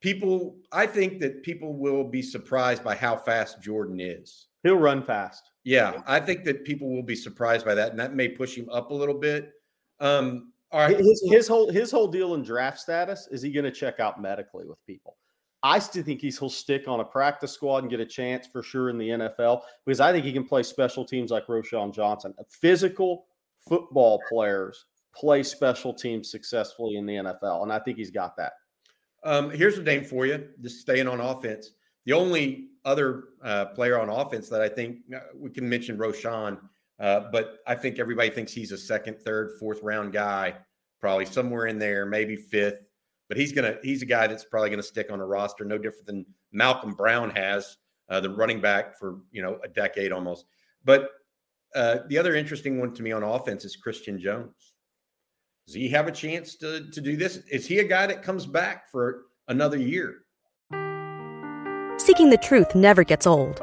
people i think that people will be surprised by how fast jordan is he'll run fast yeah i think that people will be surprised by that and that may push him up a little bit um all right. His, his whole his whole deal in draft status is he going to check out medically with people? I still think he's he'll stick on a practice squad and get a chance for sure in the nfl because i think he can play special teams like roschon johnson. Physical football players play special teams successfully in the nfl and i think he's got that. Um, here's a name for you, just staying on offense. The only other uh, player on offense that I think uh, we can mention Roschon, uh, but I think everybody thinks he's a second, third, fourth round guy, probably somewhere in there, maybe fifth. But he's gonna he's a guy that's probably gonna stick on a roster, no different than Malcolm Brown has, uh, the running back for you know a decade almost. But uh, the other interesting one to me on offense is Christian Jones. Does he have a chance to, to do this? Is he a guy that comes back for another year? Seeking the truth never gets old.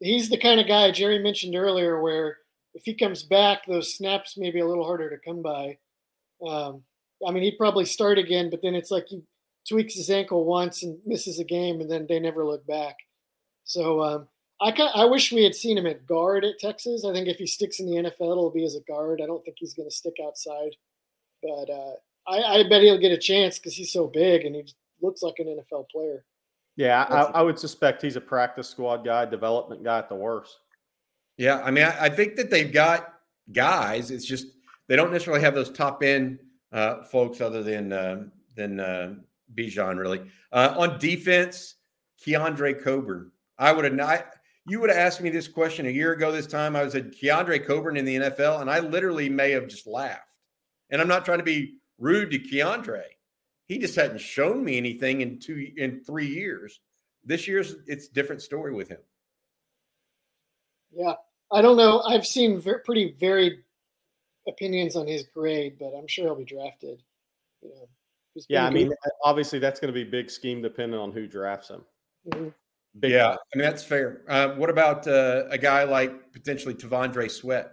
he's the kind of guy Jerry mentioned earlier where if he comes back, those snaps may be a little harder to come by. Um, I mean, he'd probably start again, but then it's like he tweaks his ankle once and misses a game, and then they never look back. So um, I I wish we had seen him at guard at Texas. I think if he sticks in the NFL, it'll be as a guard. I don't think he's going to stick outside. But uh, I, I bet he'll get a chance because he's so big and he looks like an NFL player. Yeah, I, I, would suspect he's a practice squad guy, development guy at the worst. Yeah, I mean, I, I think that they've got guys. It's just they don't necessarily have those top end uh, folks other than uh, than uh, Bijan really. Uh, on defense, Keondre Coburn. I would have not. You would have asked me this question a year ago. This time, I was at Keondre Coburn in the NFL, and I literally may have just laughed. And I'm not trying to be rude to Keondre. He just hadn't shown me anything in two in three years. This year's it's different story with him. Yeah, I don't know. I've seen very, pretty varied opinions on his grade, but I'm sure he'll be drafted. You know, yeah, I mean, obviously that's going to be big scheme depending on who drafts him. Mm-hmm. yeah, I mean that's fair. Uh, what about uh, a guy like potentially T'Vondre Sweat?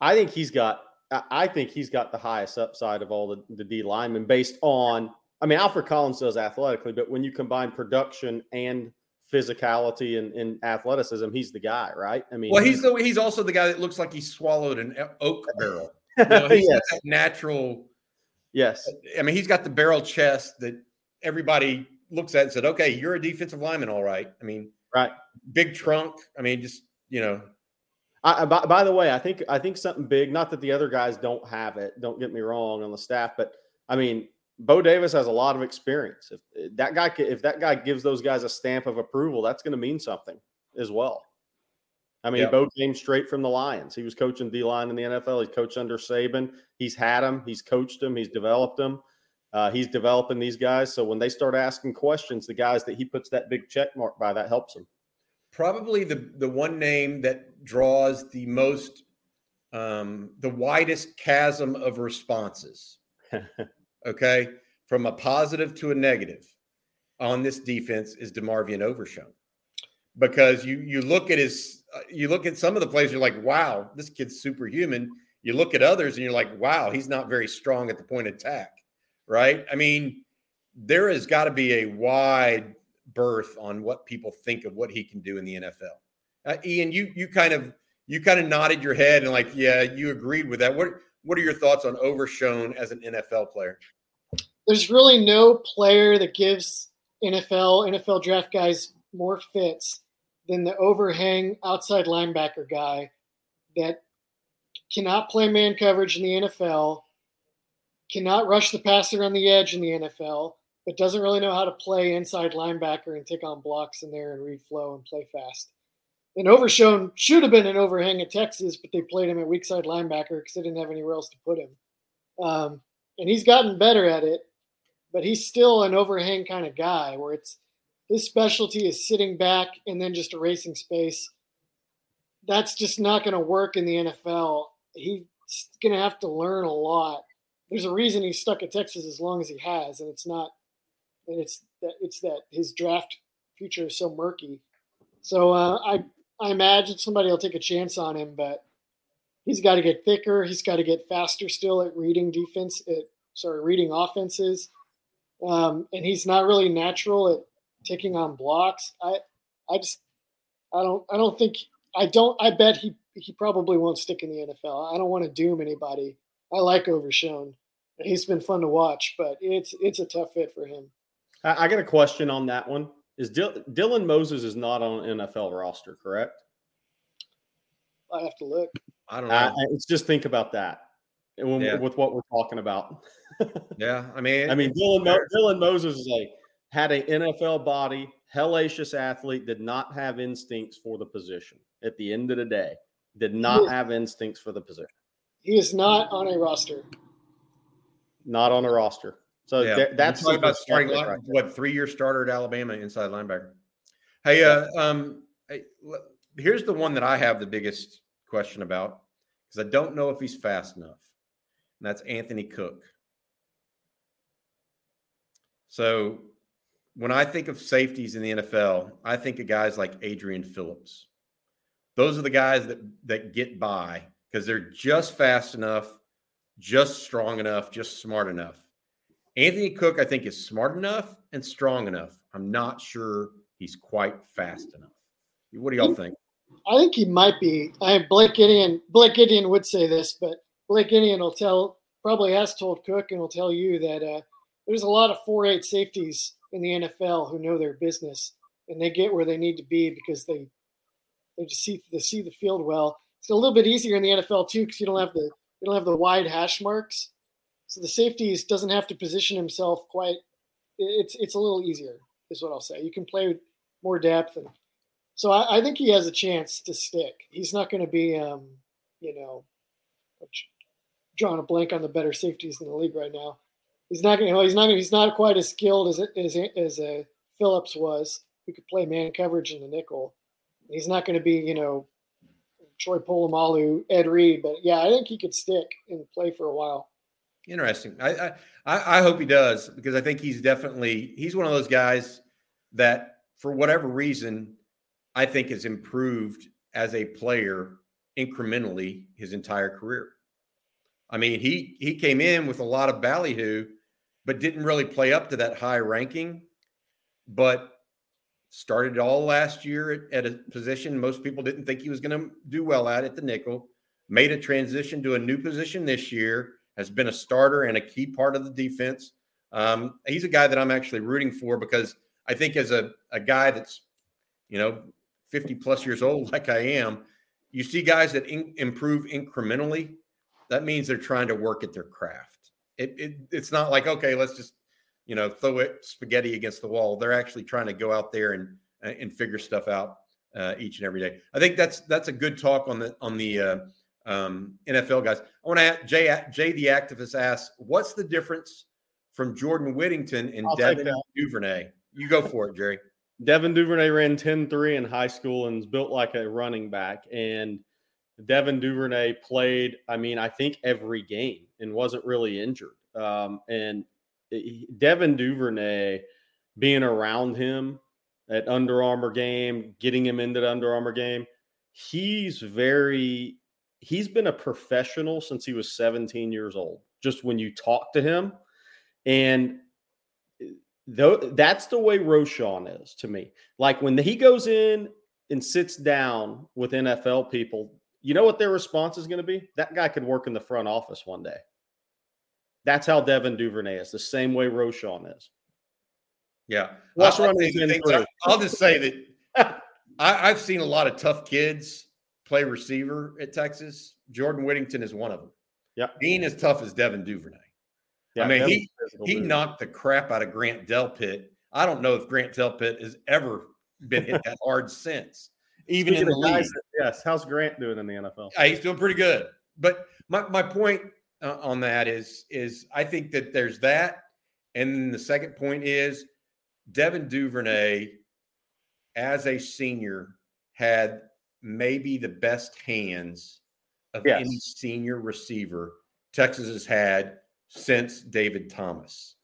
I think he's got I think he's got the highest upside of all the, the D linemen based on, I mean, Alfred Collins does athletically, but when you combine production and physicality and, and athleticism, he's the guy, right? I mean, well, he's the he's also the guy that looks like he swallowed an oak barrel. You know, he's yes. that natural. Yes. I mean, he's got the barrel chest that everybody looks at and said, "Okay, you're a defensive lineman, all right." I mean, right. Big trunk. I mean, just you know, I, by, by, the way, I think I think something big. Not that the other guys don't have it. Don't get me wrong on the staff, but I mean, Bo Davis has a lot of experience. If that guy, if that guy gives those guys a stamp of approval, that's going to mean something as well. I mean, yep. Bo came straight from the Lions. He was coaching D line in the NFL. He's coached under Saban. He's had him. He's coached him. He's developed them. Uh, he's developing these guys. So when they start asking questions, the guys that he puts that big check mark by, that helps them probably the the one name that draws the most um, the widest chasm of responses. okay, from a positive to a negative on this defense is DeMarvion Overshown because you you look at his uh, you look at some of the plays you're like wow this kid's superhuman. You look at others and you're like wow he's not very strong at the point of attack, right? I mean there has got to be a wide berth on what people think of what he can do in the NFL. Uh, Ian, you you kind of you kind of nodded your head and like, yeah, you agreed with that. What what are your thoughts on Overshown as an NFL player? There's really no player that gives NFL NFL draft guys more fits than the overhang outside linebacker guy that cannot play man coverage in the NFL, cannot rush the passer on the edge in the NFL, but doesn't really know how to play inside linebacker and take on blocks in there and read flow and play fast. And Overshown should have been an overhang at Texas, but they played him at weak side linebacker because they didn't have anywhere else to put him. Um, and he's gotten better at it, but he's still an overhang kind of guy where it's his specialty is sitting back and then just erasing space. That's just not going to work in the NFL. He's going to have to learn a lot. There's a reason he's stuck at Texas as long as he has, and it's not and it's that it's that his draft future is so murky. So uh, I I imagine somebody will take a chance on him, but he's got to get thicker. He's got to get faster still at reading defense. At, sorry, reading offenses, um, and he's not really natural at taking on blocks. I I just I don't I don't think I don't I bet he he probably won't stick in the NFL. I don't want to doom anybody. I like Overshown. He's been fun to watch, but it's it's a tough fit for him. I, got a question on that one. Is Dylan Moses is not on NFL roster, correct? I have to look. I don't know. Uh, it's just think about that when, yeah. with what we're talking about. yeah, I mean, I mean, Dylan Mo- Dylan Moses is a had an NFL body, hellacious athlete, did not have instincts for the position. at the end of the day. Did not have instincts for the position. He is not on a roster. Not on a roster. So yeah. th- that's about starting line, right what three year starter at Alabama inside linebacker. Hey, uh, um, hey, here's the one that I have the biggest question about because I don't know if he's fast enough, and that's Anthony Cook. So when I think of safeties in the NFL, I think of guys like Adrian Phillips. Those are the guys that that get by because they're just fast enough, just strong enough, just smart enough. Anthony Cook, I think, is smart enough and strong enough. I'm not sure he's quite fast enough. What do y'all think? I think he might be. I Blake Gideon. Blake Gideon would say this, but Blake Gideon will tell, probably has told Cook, and will tell you that uh, there's a lot of four-eight safeties in the NFL who know their business and they get where they need to be because they they just see they see the field well. It's a little bit easier in the NFL too because you don't have the you don't have the wide hash marks, so the safeties doesn't have to position himself quite. It's it's a little easier, is what I'll say. You can play with more depth, and so I, I think he has a chance to stick. He's not going to be, um, you know, drawing a blank on the better safeties in the league right now. He's not going. He's not. He's not quite as skilled as as as a uh, Phillips was, who could play man coverage in the nickel. He's not going to be, you know, Troy Polamalu, Ed Reed, but yeah, I think he could stick and play for a while. Interesting. I, I I hope he does because I think he's definitely he's one of those guys that for whatever reason I think has improved as a player incrementally his entire career. I mean, he he came in with a lot of ballyhoo, but didn't really play up to that high ranking. But started all last year at, at a position most people didn't think he was going to do well at at the nickel. Made a transition to a new position this year. Has been a starter and a key part of the defense. Um, he's a guy that I'm actually rooting for because I think as a, a guy that's, you know, 50 plus years old, like I am, you see guys that in, improve incrementally. That means they're trying to work at their craft. It, it, it's not like, okay, let's just, you know, throw it spaghetti against the wall. They're actually trying to go out there and, and figure stuff out uh, each and every day. I think that's, that's a good talk on the, on the uh, um, NFL guys. I want to ask Jay, Jay, the activist asks, what's the difference from Jordan Whittington and I'll Devin Duvernay? You go for it, Jerry. Devin Duvernay ran 10 3 in high school and is built like a running back. And Devin Duvernay played, I mean, I think every game and wasn't really injured. Um, and Devin Duvernay being around him at Under Armour game, getting him into the Under Armour game, he's very, he's been a professional since he was 17 years old. Just when you talk to him. And eh, though that's the way Roschon is to me. Like when he goes in and sits down with NFL people, you know what their response is going to be? That guy could work in the front office one day. That's how Devin Duvernay is, the same way Roschon is. Yeah. I'll, I'll, I'll just say that I, have seen a lot of tough kids play receiver at Texas. Jordan Whittington is one of them. Yeah. Being as tough as Devin Duvernay. Yeah, I mean, he he knocked the crap out of Grant Delpit. I don't know if Grant Delpit has ever been hit that hard since, even Speaking in the league. yes, how's Grant doing in the NFL? Yeah, he's doing pretty good. But my my point uh, on that is is I think that there's that, and the second point is Devin Duvernay, as a senior, had maybe the best hands of yes. any senior receiver Texas has had since David Thomas.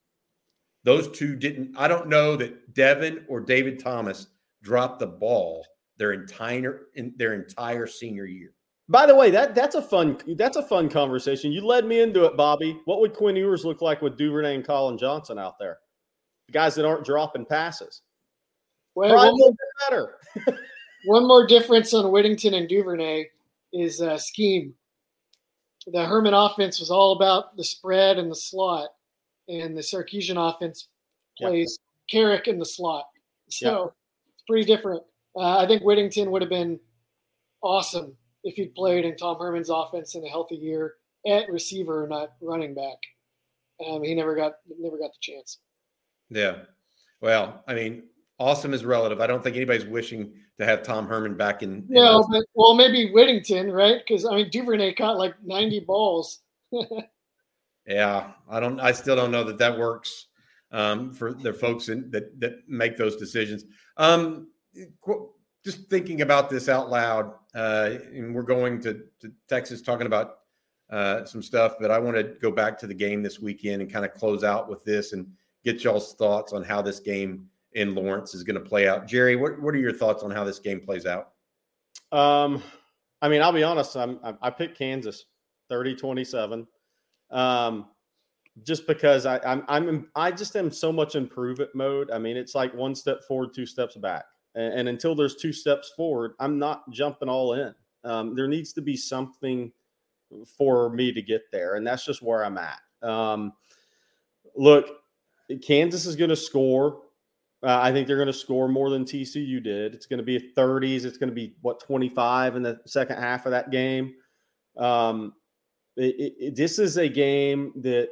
Those two didn't, I don't know that Devin or David Thomas dropped the ball their entire in their entire senior year. By the way, that that's a fun that's a fun conversation. You led me into it, Bobby. What would Quinn Ewers look like with Duvernay and Collin Johnson out there? The guys that aren't dropping passes. Well, one more, better. one more difference on Whittington and Duvernay is uh, scheme the Herman offense was all about the spread and the slot, and the Sarkisian offense plays yep. Carrick in the slot. So yep. it's pretty different. Uh, I think Whittington would have been awesome if he'd played in Tom Herman's offense in a healthy year at receiver, not running back. Um, he never got never got the chance. Yeah. Well, I mean, awesome is relative. I don't think anybody's wishing to have Tom Herman back in. No, but well, maybe Whittington, right? Because I mean, Duvernay caught like 90 balls. yeah, I don't. I still don't know that that works um, for the folks in, that that make those decisions. Um, just thinking about this out loud, uh, and we're going to, to Texas talking about uh, some stuff, but I want to go back to the game this weekend and kind of close out with this and get y'all's thoughts on how this game in Lawrence is going to play out. Jerry, what, what are your thoughts on how this game plays out? Um, I mean, I'll be honest. I'm, I picked Kansas 30 27. Um, just because I, I'm, I'm, I just am so much improvement mode. I mean, it's like one step forward, two steps back. And, and until there's two steps forward, I'm not jumping all in. Um, there needs to be something for me to get there. And that's just where I'm at. Um, look, Kansas is going to score. Uh, I think they're going to score more than TCU did. It's going to be 30s. It's going to be what 25 in the second half of that game. Um, it, it, this is a game that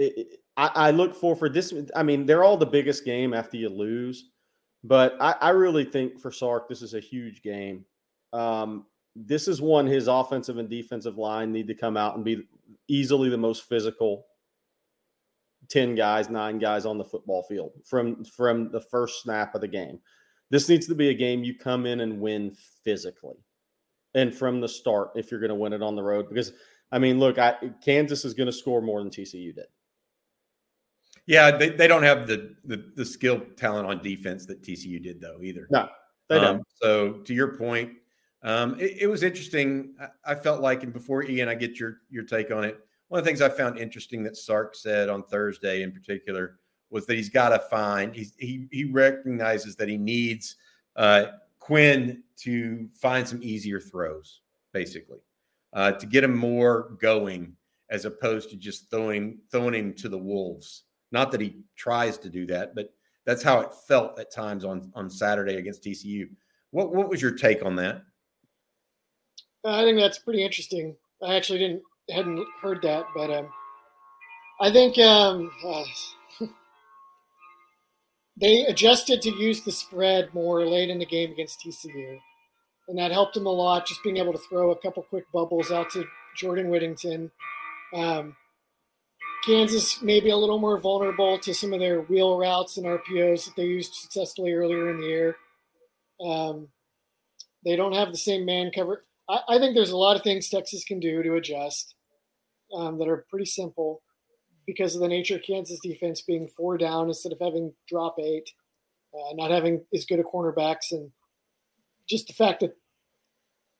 I, I, look for for this. I mean, they're all the biggest game after you lose, but I, I really think for Sark this is a huge game. Um, this is one his offensive and defensive line need to come out and be easily the most physical 10 guys, nine guys on the football field from from the first snap of the game. This needs to be a game you come in and win physically. And from the start if you're going to win it on the road because I mean, look, I, Kansas is going to score more than TCU did. Yeah, they, they don't have the, the the skill talent on defense that TCU did though either. No, they um, don't. So to your point, um, it, it, was interesting. I, I, felt like, and before Ian, I get your your take on it one of the things I found interesting that Sark said on Thursday in particular was that he's got to find he he recognizes that he needs uh, Quinn to find some easier throws, basically, uh, to get him more going as opposed to just throwing throwing him to the wolves. Not that he tries to do that, but that's how it felt at times on on Saturday against TCU. What what was your take on that? I think that's pretty interesting. I actually didn't hadn't heard that, but um, I think um, uh, they adjusted to use the spread more late in the game against TCU, and that helped them a lot. Just being able to throw a couple quick bubbles out to Jordan Whittington. Um, Kansas may be a little more vulnerable to some of their wheel routes and RPOs that they used successfully earlier in the year. Um, they don't have the same man cover. I, I, think there's a lot of things Texas can do to adjust um, that are pretty simple because of the nature of Kansas defense being four down instead of having drop eight, uh, not having as good a cornerbacks, and just the fact that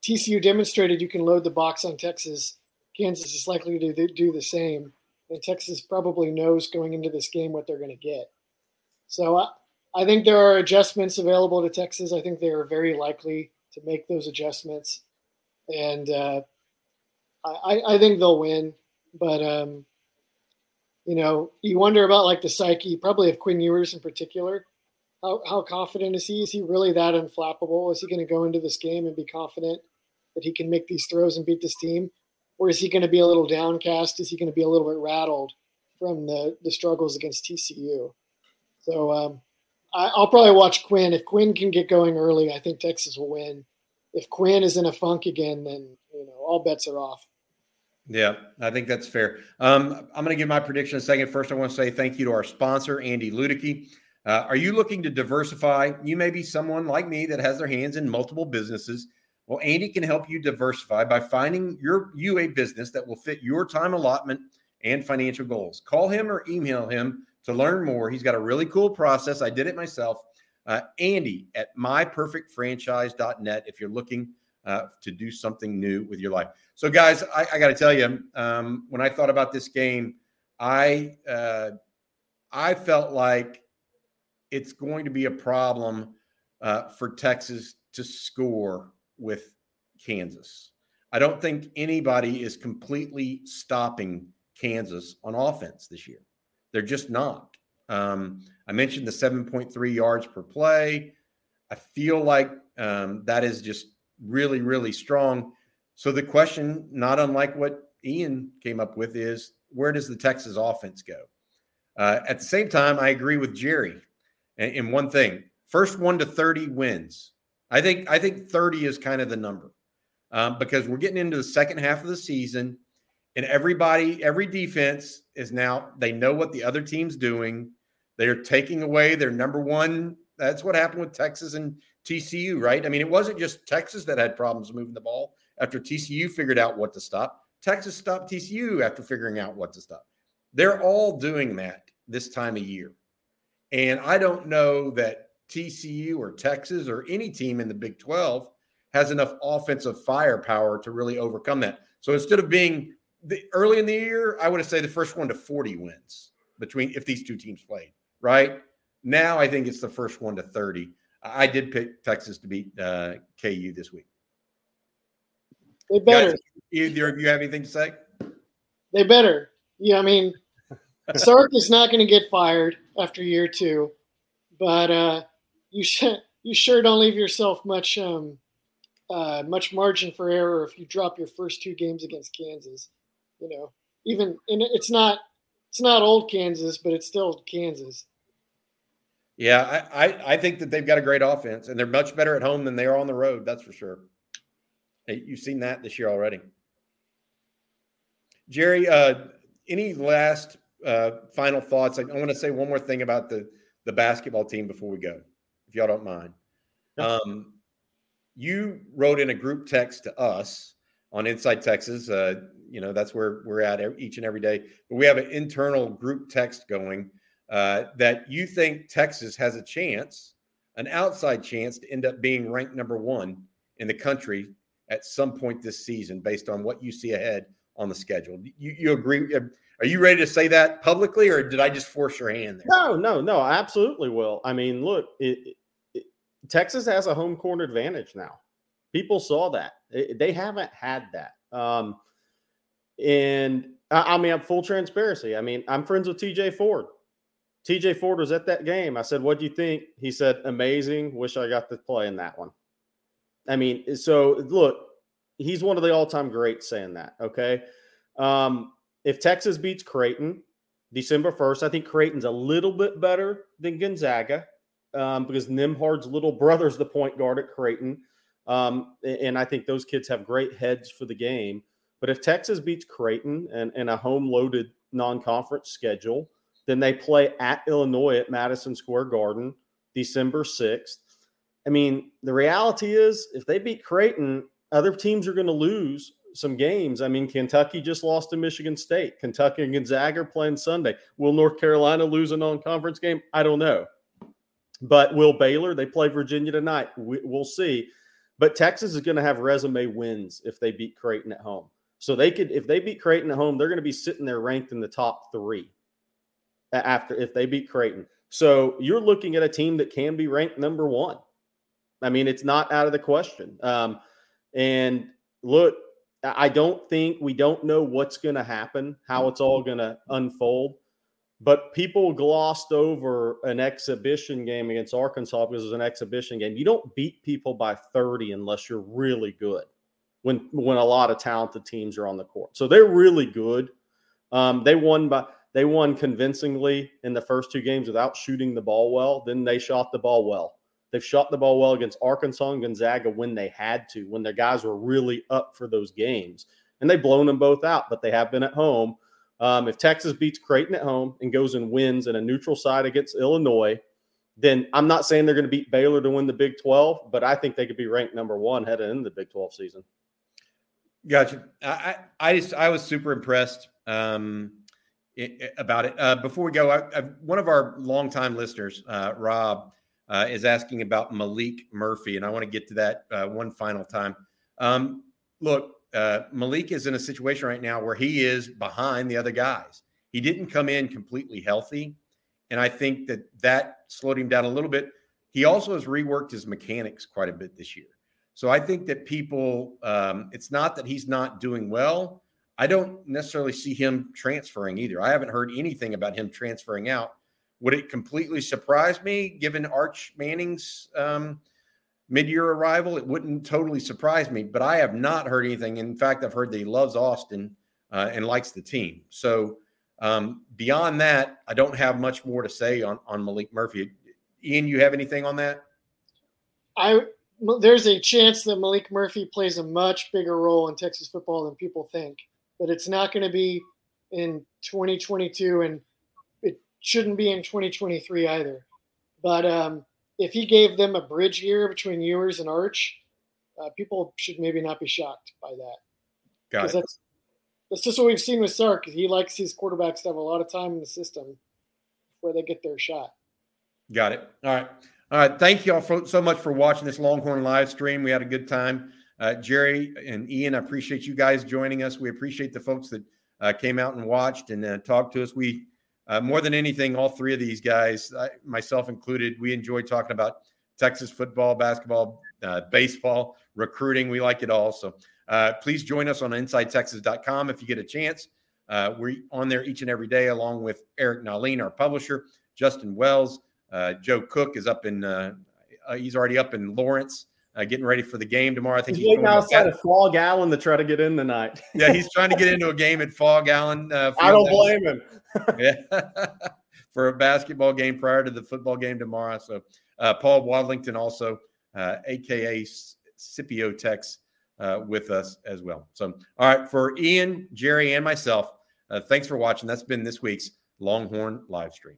TCU demonstrated you can load the box on Texas. Kansas is likely to do the same, and Texas probably knows going into this game what they're going to get. So I, I think there are adjustments available to Texas. I think they are very likely to make those adjustments, and uh, I, I think they'll win, but um, you know, you wonder about like the psyche, probably of Quinn Ewers in particular. How how confident is he? Is he really that unflappable? Is he going to go into this game and be confident that he can make these throws and beat this team, or is he going to be a little downcast? Is he going to be a little bit rattled from the the struggles against TCU? So um, I, I'll probably watch Quinn. If Quinn can get going early, I think Texas will win. If Quinn is in a funk again, then you know all bets are off. Yeah, I think that's fair. Um, I'm going to give my prediction a second. First, I want to say thank you to our sponsor, Andy Ludicky. Uh, are you looking to diversify? You may be someone like me that has their hands in multiple businesses. Well, Andy can help you diversify by finding your you a business that will fit your time allotment and financial goals. Call him or email him to learn more. He's got a really cool process. I did it myself. Uh, Andy at myperfectfranchise.net if you're looking uh, to do something new with your life. So, guys, I, I got to tell you, um, when I thought about this game, I uh, I felt like it's going to be a problem uh, for Texas to score with Kansas. I don't think anybody is completely stopping Kansas on offense this year. They're just not. Um, I mentioned the 7.3 yards per play. I feel like um, that is just really, really strong. So the question, not unlike what Ian came up with, is where does the Texas offense go? Uh, at the same time, I agree with Jerry. in, and one thing, first one to 30 wins. I think I think 30 is kind of the number um, because we're getting into the second half of the season, and everybody, every defense is now they know what the other team's doing. They're taking away their number one. That's what happened with Texas and TCU, right? I mean, it wasn't just Texas that had problems moving the ball after TCU figured out what to stop. Texas stopped TCU after figuring out what to stop. They're all doing that this time of year. And I don't know that TCU or Texas or any team in the Big 12 has enough offensive firepower to really overcome that. So instead of being the, early in the year, I would said the first one to 40 wins between if these two teams played, right? Now I think it's the first one to 30. I did pick Texas to beat uh, KU this week. They better. Guys, either of you have anything to say? They better. Yeah, I mean, Sark is not going to get fired after year two, but uh, you should you sure don't leave yourself much um, uh, much margin for error if you drop your first two games against Kansas. You know, even and it's not it's not old Kansas, but it's still Kansas. Yeah, I, I, I think that they've got a great offense, and they're much better at home than they are on the road. That's for sure. You've seen that this year already. Jerry, uh, any last uh, final thoughts? I, I want to say one more thing about the the basketball team before we go, if y'all don't mind. Um, you wrote in a group text to us on Inside Texas. Uh, you know that's where we're at each and every day. But we have an internal group text going uh, that you think Texas has a chance, an outside chance, to end up being ranked number one in the country at some point this season, based on what you see ahead on the schedule. You, you agree? Uh, are you ready to say that publicly, or did I just force your hand there? No, no, no. I absolutely will. I mean, look, it, it, Texas has a home court advantage now. People saw that. It, they haven't had that. Um, and I, I mean, I'm full transparency. I mean, I'm friends with TJ Ford. TJ Ford was at that game. I said, What do you think? He said, Amazing. Wish I got to play in that one. I mean, so look, he's one of the all time greats saying that. Okay. Um, if Texas beats Creighton December 1st, I think Creighton's a little bit better than Gonzaga um, because Nembhard's little brother's the point guard at Creighton. Um, and I think those kids have great heads for the game. But if Texas beats Creighton and, and a home loaded non conference schedule, then they play at Illinois at Madison Square Garden December 6th. I mean, the reality is if they beat Creighton, other teams are going to lose some games. I mean, Kentucky just lost to Michigan State. Kentucky and Gonzaga are playing Sunday. Will North Carolina lose a non-conference game? I don't know. But will Baylor? They play Virginia tonight. We, will see. But Texas is going to have resume wins if they beat Creighton at home. So they could, if they beat Creighton at home, they're going to be sitting there ranked in the top three after if they beat Creighton. So you're looking at a team that can be ranked number one. I mean, it's not out of the question. Um, and look, I don't think we don't know what's going to happen, how it's all going to unfold. But people glossed over an exhibition game against Arkansas because it was an exhibition game. You don't beat people by 30 unless you're really good. When when a lot of talented teams are on the court, so they're really good. Um, they won by they won convincingly in the first two games without shooting the ball well. Then they shot the ball well. They've shot the ball well against Arkansas and Gonzaga when they had to, when their guys were really up for those games. And they've blown them both out, but they have been at home. Um, if Texas beats Creighton at home and goes and wins in a neutral side against Illinois, then I'm not saying they're going to beat Baylor to win the Big 12, but I think they could be ranked number one headed into the Big 12 season. Gotcha. I I, just, I was super impressed um, about it. Uh, before we go, I, one of our longtime listeners, uh, Rob, uh, is asking about Maalik Murphy, and I want to get to that uh, one final time. Um, look, uh, Maalik is in a situation right now where he is behind the other guys. He didn't come in completely healthy, and I think that that slowed him down a little bit. He also has reworked his mechanics quite a bit this year. So I think that people, um, it's not that he's not doing well. I don't necessarily see him transferring either. I haven't heard anything about him transferring out. Would it completely surprise me given Arch Manning's um, mid-year arrival? It wouldn't totally surprise me, but I have not heard anything. In fact, I've heard that he loves Austin uh, and likes the team. So um, beyond that, I don't have much more to say on on Maalik Murphy. Ian, you have anything on that? I there's a chance that Maalik Murphy plays a much bigger role in Texas football than people think, but it's not going to be in 2022, and it shouldn't be in 2023 either. But um, if he gave them a bridge year between Ewers and Arch, uh, people should maybe not be shocked by that. Got it. That's, that's just what we've seen with Sark. He likes his quarterbacks to have a lot of time in the system before they get their shot. Got it. All right. All right. Thank you all for, so much for watching this Longhorn live stream. We had a good time. Uh, Jerry and Ian, I appreciate you guys joining us. We appreciate the folks that uh, came out and watched and uh, talked to us. We, uh, more than anything, all three of these guys, I, myself included, we enjoy talking about Texas football, basketball, uh, baseball, recruiting. We like it all. So uh, please join us on InsideTexas.com if you get a chance. We're on there each and every day, along with Eric Nahlin, our publisher, Justin Wells. Joe Cook is up in, he's already up in Lawrence. Getting ready for the game tomorrow. I think he's, he's waiting outside of Phog Allen to try to get in tonight. yeah, he's trying to get into a game at Phog Allen. I don't blame him. yeah, for a basketball game prior to the football game tomorrow. So Paul Wadlington also uh, aka Scipio Tex, uh, with us as well. So, all right, for Ian, Jerry, and myself, uh, thanks for watching. That's been this week's Longhorn live stream.